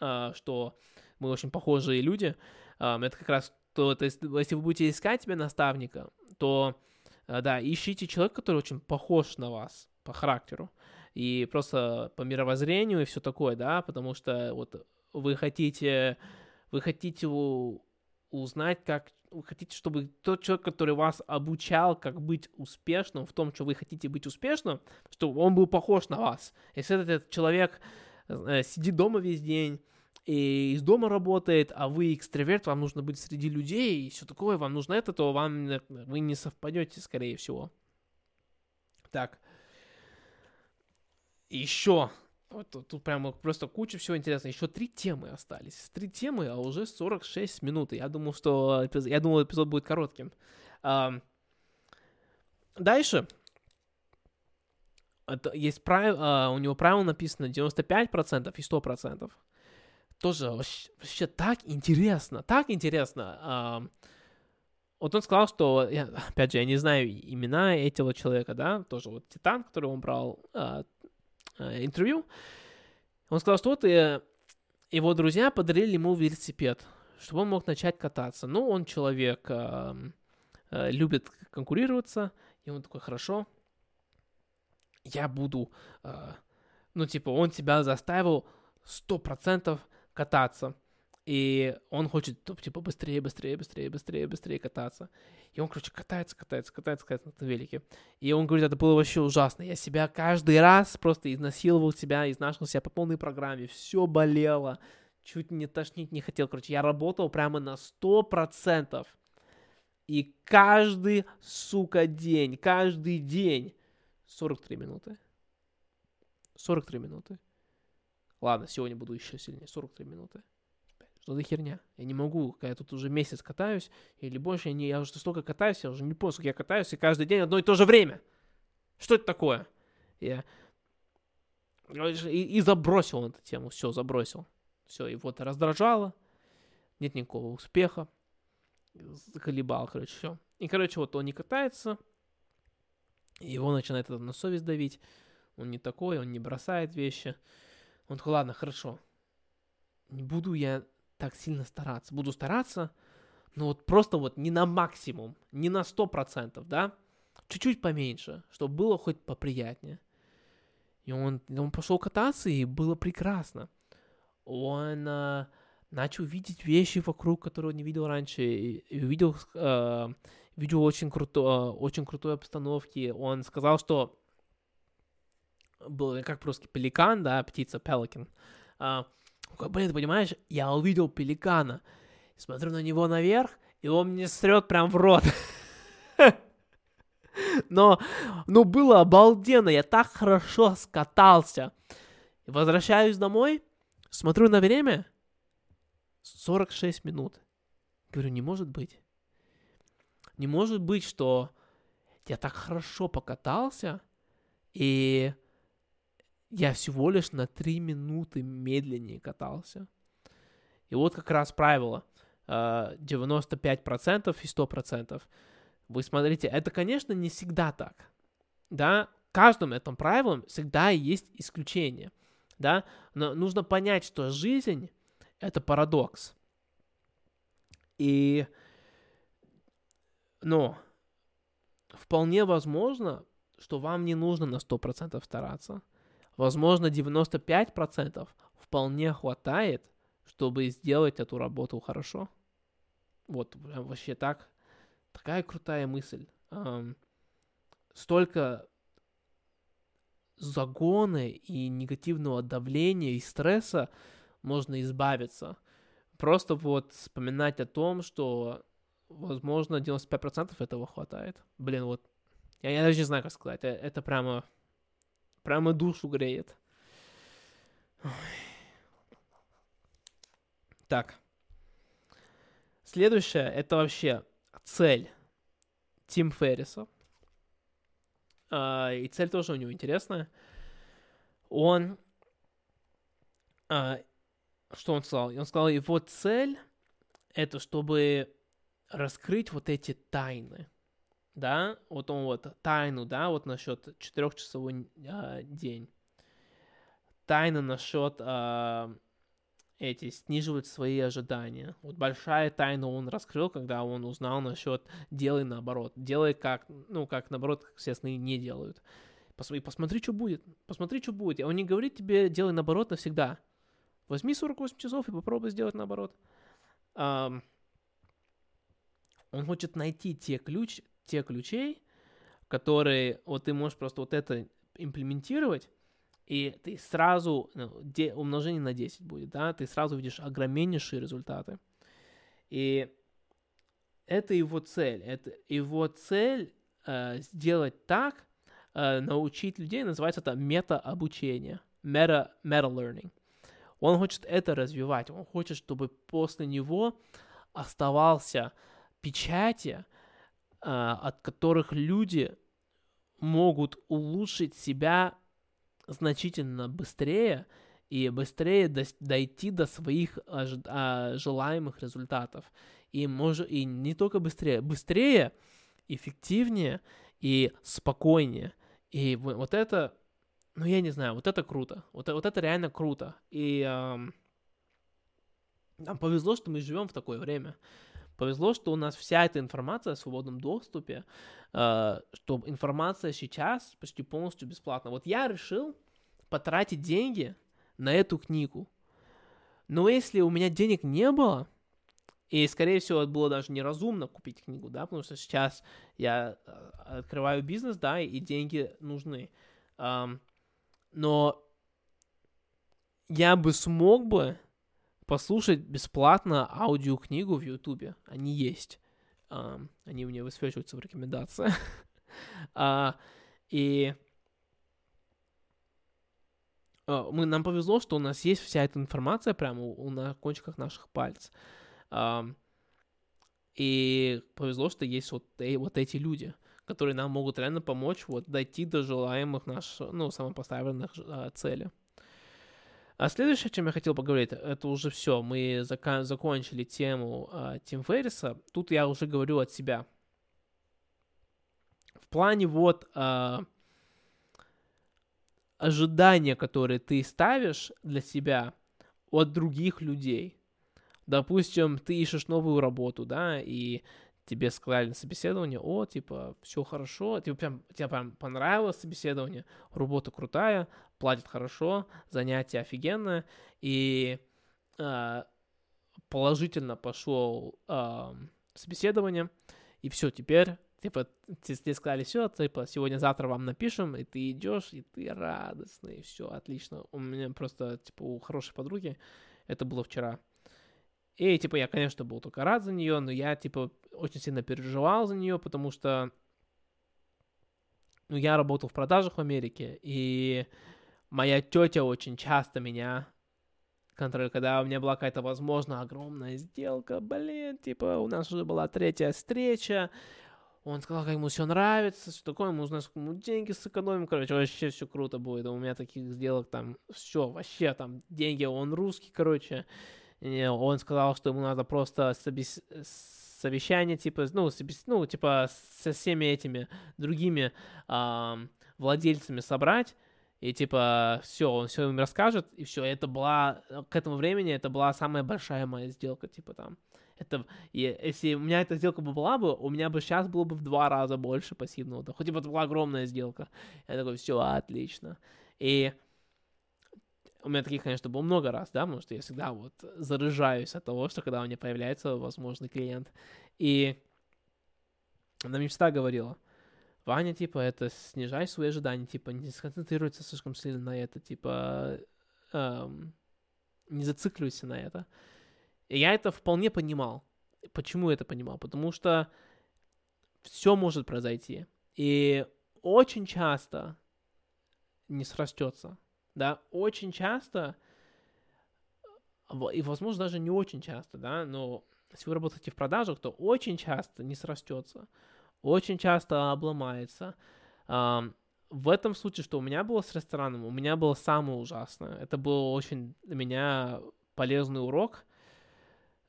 э, что мы очень похожие люди. Это как раз то, то есть, если вы будете искать себе наставника, то Э, да, ищите человека, который очень похож на вас по характеру и просто по мировоззрению и все такое, да, потому что вот вы хотите, вы хотите узнать, как вы хотите, чтобы тот человек, который вас обучал, как быть успешным в том, что вы хотите быть успешным, чтобы он был похож на вас. Если этот человек э, сидит дома весь день, и из дома работает, а вы экстраверт, вам нужно быть среди людей и все такое, вам нужно это, то вам вы не совпадете, скорее всего. Так. Еще. Вот тут, тут прямо просто куча всего интересного. Еще три темы остались. Три темы, а уже 46 минут. Я думал, что я думал, эпизод будет коротким. А, дальше. Это есть правило, а, у него правило написано 95% и 100% тоже вообще, вообще так интересно, так интересно. А, вот он сказал, что, опять же, я не знаю имена этого человека, да, тоже вот Титан, который он брал а, интервью. Он сказал, что вот и, его друзья подарили ему велосипед, чтобы он мог начать кататься. Ну, он человек, а, любит конкурироваться, и он такой, хорошо, я буду, ну, типа, он тебя заставил сто процентов кататься. И он хочет, типа, быстрее, быстрее, быстрее, быстрее, быстрее кататься. И он, короче, катается, катается, катается, катается на велике. И он говорит, это было вообще ужасно. Я себя каждый раз просто изнасиловал себя, изнашивал себя по полной программе. Все болело. Чуть не тошнить не хотел. Короче, я работал прямо на 100%. И каждый, сука, день, каждый день 43 минуты. 43 минуты. Ладно, сегодня буду еще сильнее. 43 минуты. Что за херня? Я не могу, я тут уже месяц катаюсь, или больше, я, не, я уже столько катаюсь, я уже не помню, сколько я катаюсь, и каждый день одно и то же время. Что это такое? Я и, и забросил эту тему, все, забросил. Все, и вот раздражало, нет никакого успеха, заколебал, короче, все. И, короче, вот он не катается, его начинает на совесть давить, он не такой, он не бросает вещи, он такой, ладно, хорошо. Не буду я так сильно стараться. Буду стараться, но вот просто вот не на максимум, не на сто процентов, да? Чуть-чуть поменьше, чтобы было хоть поприятнее. И он, он пошел кататься, и было прекрасно. Он э, начал видеть вещи вокруг, которые он не видел раньше, и, увидел, э, видео очень, круто, очень крутой обстановки. Он сказал, что был, как просто пеликан, да, птица, пеликан. А, блин, понимаешь, я увидел пеликана, смотрю на него наверх, и он мне срет прям в рот. (laughs) Но, ну, было обалденно, я так хорошо скатался. Возвращаюсь домой, смотрю на время, 46 минут. Говорю, не может быть. Не может быть, что я так хорошо покатался, и я всего лишь на 3 минуты медленнее катался. И вот как раз правило. 95% и 100%. Вы смотрите, это, конечно, не всегда так. Да, каждым этом правилом всегда есть исключение. Да, но нужно понять, что жизнь — это парадокс. И, но, вполне возможно, что вам не нужно на 100% стараться. Возможно, 95% вполне хватает, чтобы сделать эту работу хорошо. Вот, вообще так. Такая крутая мысль. Эм, столько загона и негативного давления и стресса можно избавиться. Просто вот вспоминать о том, что, возможно, 95% этого хватает. Блин, вот, я, я даже не знаю, как сказать. Это, это прямо, прямо душу греет. Так. Следующее, это вообще цель Тим Ферриса. А, и цель тоже у него интересная. Он... А, что он сказал? Он сказал, его цель это чтобы раскрыть вот эти тайны. Да, вот он вот тайну, да, вот насчет четырехчасовой а, день. Тайна насчет а, эти сниживать свои ожидания. Вот большая тайна он раскрыл, когда он узнал насчет делай наоборот. Делай как, ну, как наоборот, естественно, не делают. Посмотри, посмотри, что будет. Посмотри, что будет. Он не говорит тебе делай наоборот навсегда. Возьми 48 часов и попробуй сделать наоборот. Um, он хочет найти те, ключ, те ключей, которые вот ты можешь просто вот это имплементировать, и ты сразу, ну, де, умножение на 10 будет, да, ты сразу видишь огромнейшие результаты. И это его цель. Это его цель э, сделать так, э, научить людей, называется это мета-обучение, meta-learning. Он хочет это развивать, он хочет, чтобы после него оставался печати, от которых люди могут улучшить себя значительно быстрее и быстрее до, дойти до своих а, желаемых результатов. И, мож, и не только быстрее, быстрее, эффективнее и спокойнее. И вот это, ну я не знаю, вот это круто. Вот, вот это реально круто. И эм, нам повезло, что мы живем в такое время. Повезло, что у нас вся эта информация в свободном доступе, э, что информация сейчас почти полностью бесплатна. Вот я решил потратить деньги на эту книгу. Но если у меня денег не было, и, скорее всего, было даже неразумно купить книгу, да, потому что сейчас я э, открываю бизнес, да, и деньги нужны. Но я бы смог бы послушать бесплатно аудиокнигу в Ютубе. Они есть. Um, они мне высвечиваются в рекомендациях. uh, (laughs) и uh, мы, нам повезло, что у нас есть вся эта информация прямо у, на кончиках наших пальцев. И повезло, что есть вот, э, вот эти люди, которые нам могут реально помочь вот дойти до желаемых наших, ну, самопоставленных целей. А следующее, о чем я хотел поговорить, это уже все. Мы зака- закончили тему э, Тим Ферриса. Тут я уже говорю от себя. В плане вот э, ожидания, которые ты ставишь для себя от других людей. Допустим, ты ищешь новую работу, да, и тебе сказали на собеседование, о, типа, все хорошо, тебе прям, тебе прям понравилось собеседование, работа крутая, платят хорошо, занятие офигенное, и э, положительно пошел э, собеседование, и все, теперь, типа, тебе сказали, все, типа, сегодня-завтра вам напишем, и ты идешь, и ты радостный, все, отлично. У меня просто, типа, у хорошей подруги, это было вчера, и, типа, я, конечно, был только рад за нее, но я, типа, очень сильно переживал за нее, потому что, ну, я работал в продажах в Америке, и моя тетя очень часто меня контроль, когда у меня была какая-то, возможно, огромная сделка, блин, типа, у нас уже была третья встреча, он сказал, как ему все нравится, что такое, ему нужно сколько ему деньги сэкономим, короче, вообще все круто будет, у меня таких сделок там, все, вообще там деньги, он русский, короче, и он сказал, что ему надо просто собес... совещание, типа, ну, ну, типа, со всеми этими другими э, владельцами собрать, и типа, все, он все им расскажет, и все, это была, к этому времени это была самая большая моя сделка, типа там. Это, и, если у меня эта сделка бы была бы, у меня бы сейчас было бы в два раза больше пассивного. Хоть бы это была огромная сделка. Я такой, все, отлично. И у меня таких, конечно, было много раз, да, потому что я всегда вот заряжаюсь от того, что когда у меня появляется возможный клиент. И она мне всегда говорила, Ваня, типа, это снижай свои ожидания, типа, не сконцентрируйся слишком сильно на это, типа, эм, не зацикливайся на это. И я это вполне понимал. Почему это понимал? Потому что все может произойти. И очень часто не срастется да, очень часто, и, возможно, даже не очень часто, да, но если вы работаете в продажах, то очень часто не срастется, очень часто обломается. В этом случае, что у меня было с рестораном, у меня было самое ужасное. Это был очень для меня полезный урок,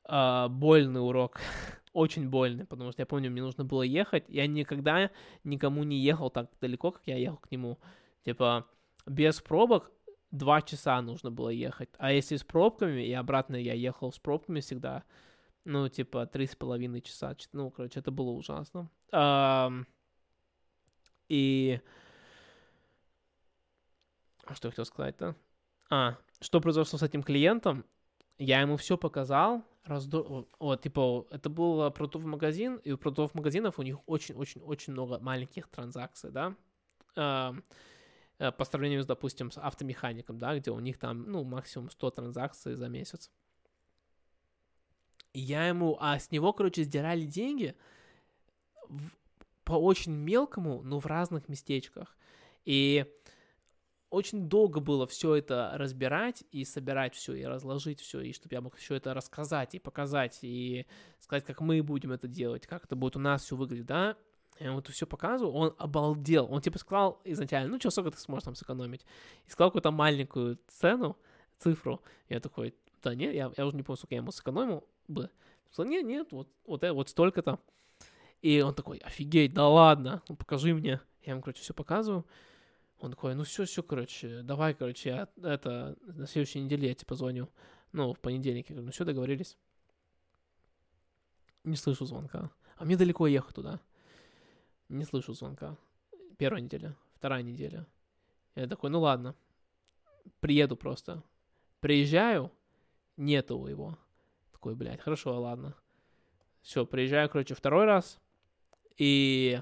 а, больный урок, (laughs) очень больный, потому что я помню, мне нужно было ехать, я никогда никому не ехал так далеко, как я ехал к нему. Типа, без пробок два часа нужно было ехать. А если с пробками, и обратно я ехал с пробками всегда, ну, типа, три с половиной часа. Ну, короче, это было ужасно. и... Что я хотел сказать-то? А, что произошло с этим клиентом? Я ему все показал, раздо... вот, типа, это был продуктовый магазин, и у продуктовых магазинов у них очень-очень-очень много маленьких транзакций, да, по сравнению с, допустим, с автомехаником, да, где у них там, ну, максимум 100 транзакций за месяц. И я ему, а с него, короче, сдирали деньги в, по очень мелкому, но в разных местечках. И очень долго было все это разбирать и собирать все, и разложить все, и чтобы я мог все это рассказать и показать, и сказать, как мы будем это делать, как это будет у нас все выглядеть, да. Я ему это все показывал, он обалдел. Он типа сказал изначально, ну что, сколько ты сможешь там сэкономить? И сказал какую-то маленькую цену, цифру. Я такой, да нет, я, я уже не помню, сколько я ему сэкономил бы. Сказал, нет, нет, вот, вот, э, вот столько-то. И он такой, офигеть, да ладно, ну покажи мне. Я ему, короче, все показываю. Он такой, ну все, все, короче, давай, короче, я, это, на следующей неделе я тебе позвоню. Ну, в понедельник. Я говорю, ну все, договорились. Не слышу звонка. А мне далеко ехать туда. Не слышу звонка. Первая неделя, вторая неделя. Я такой, ну ладно, приеду просто. Приезжаю, нету его. Такой, блядь, хорошо, ладно. Все, приезжаю, короче, второй раз. И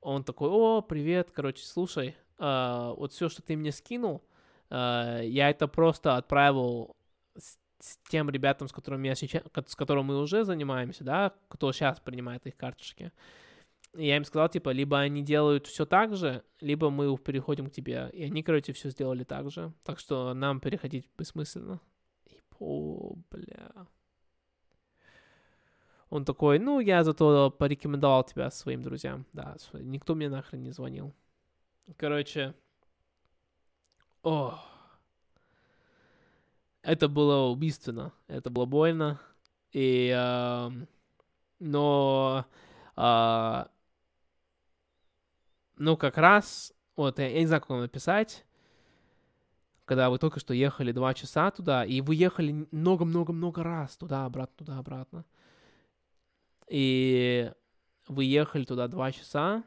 он такой, о, привет, короче, слушай, э, вот все, что ты мне скинул, э, я это просто отправил с, с тем ребятам, с которыми я сейчас, с которыми мы уже занимаемся, да, кто сейчас принимает их карточки я им сказал, типа, либо они делают все так же, либо мы переходим к тебе. И они, короче, все сделали так же. Так что нам переходить бессмысленно. И, о, бля. Он такой, ну, я зато порекомендовал тебя своим друзьям. Да, никто мне нахрен не звонил. Короче, о, это было убийственно, это было больно, и, э, но э, ну, как раз, вот, я, я не знаю, как вам написать, когда вы только что ехали два часа туда, и вы ехали много-много-много раз туда-обратно, туда-обратно. И вы ехали туда два часа.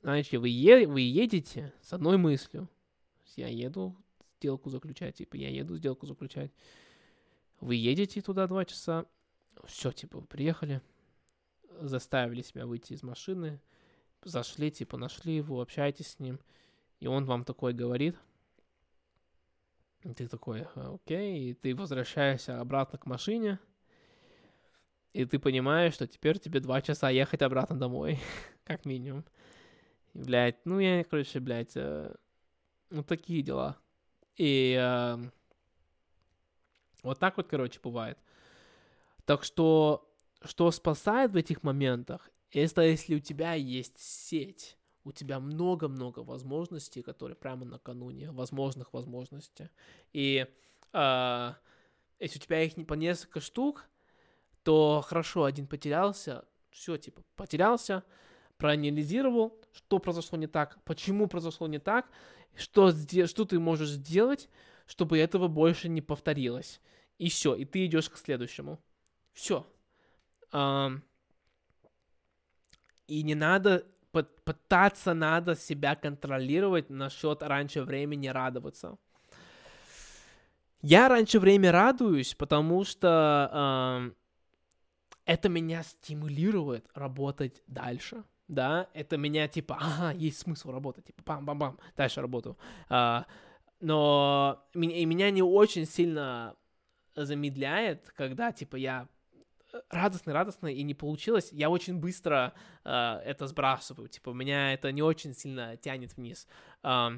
Знаете, вы, е- вы едете с одной мыслью. Я еду сделку заключать, типа, я еду сделку заключать. Вы едете туда два часа, все, типа, приехали, заставили себя выйти из машины, зашли, типа, нашли его, общаетесь с ним, и он вам такой говорит, и ты такой, окей, и ты возвращаешься обратно к машине, и ты понимаешь, что теперь тебе два часа ехать обратно домой, (laughs) как минимум. И, блядь, ну я, короче, блядь, э, ну такие дела. И э, вот так вот, короче, бывает. Так что, что спасает в этих моментах, это если у тебя есть сеть, у тебя много-много возможностей, которые прямо накануне, возможных возможностей. И э, если у тебя их не по несколько штук, то хорошо, один потерялся, все, типа, потерялся, проанализировал, что произошло не так, почему произошло не так, что, что ты можешь сделать, чтобы этого больше не повторилось. И все, и ты идешь к следующему. Все. И не надо пытаться надо себя контролировать насчет раньше времени радоваться. Я раньше времени радуюсь, потому что это меня стимулирует работать дальше. Да, это меня типа, ага, есть смысл работать, типа, бам-бам-бам, дальше работаю. А, но и меня не очень сильно замедляет, когда типа я радостный, радостный, и не получилось, я очень быстро э, это сбрасываю. Типа, меня это не очень сильно тянет вниз. Э,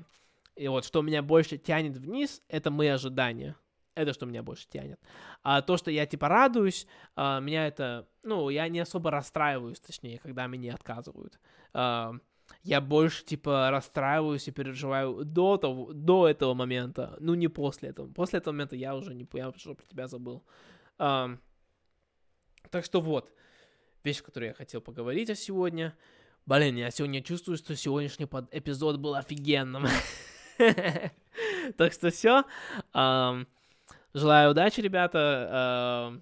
и вот, что меня больше тянет вниз, это мои ожидания. Это что меня больше тянет. А то, что я типа радуюсь, а, меня это, ну, я не особо расстраиваюсь, точнее, когда меня отказывают. А, я больше типа расстраиваюсь и переживаю до того, до этого момента, ну не после этого. После этого момента я уже не, я уже про тебя забыл. А, так что вот, вещь, которую я хотел поговорить о сегодня. Блин, я сегодня чувствую, что сегодняшний эпизод был офигенным. (laughs) Так что все. Желаю удачи, ребята.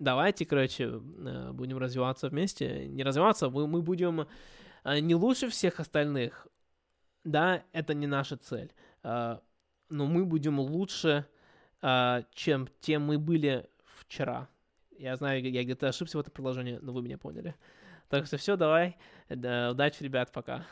Давайте, короче, э, будем развиваться вместе. Не развиваться, мы будем э, не лучше всех остальных. Да, это не наша цель. Э, но мы будем лучше, чем тем мы были вчера. Я знаю, я где-то ошибся в этом предложении, но вы меня поняли. Так что все, давай. Удачи, ребят, пока.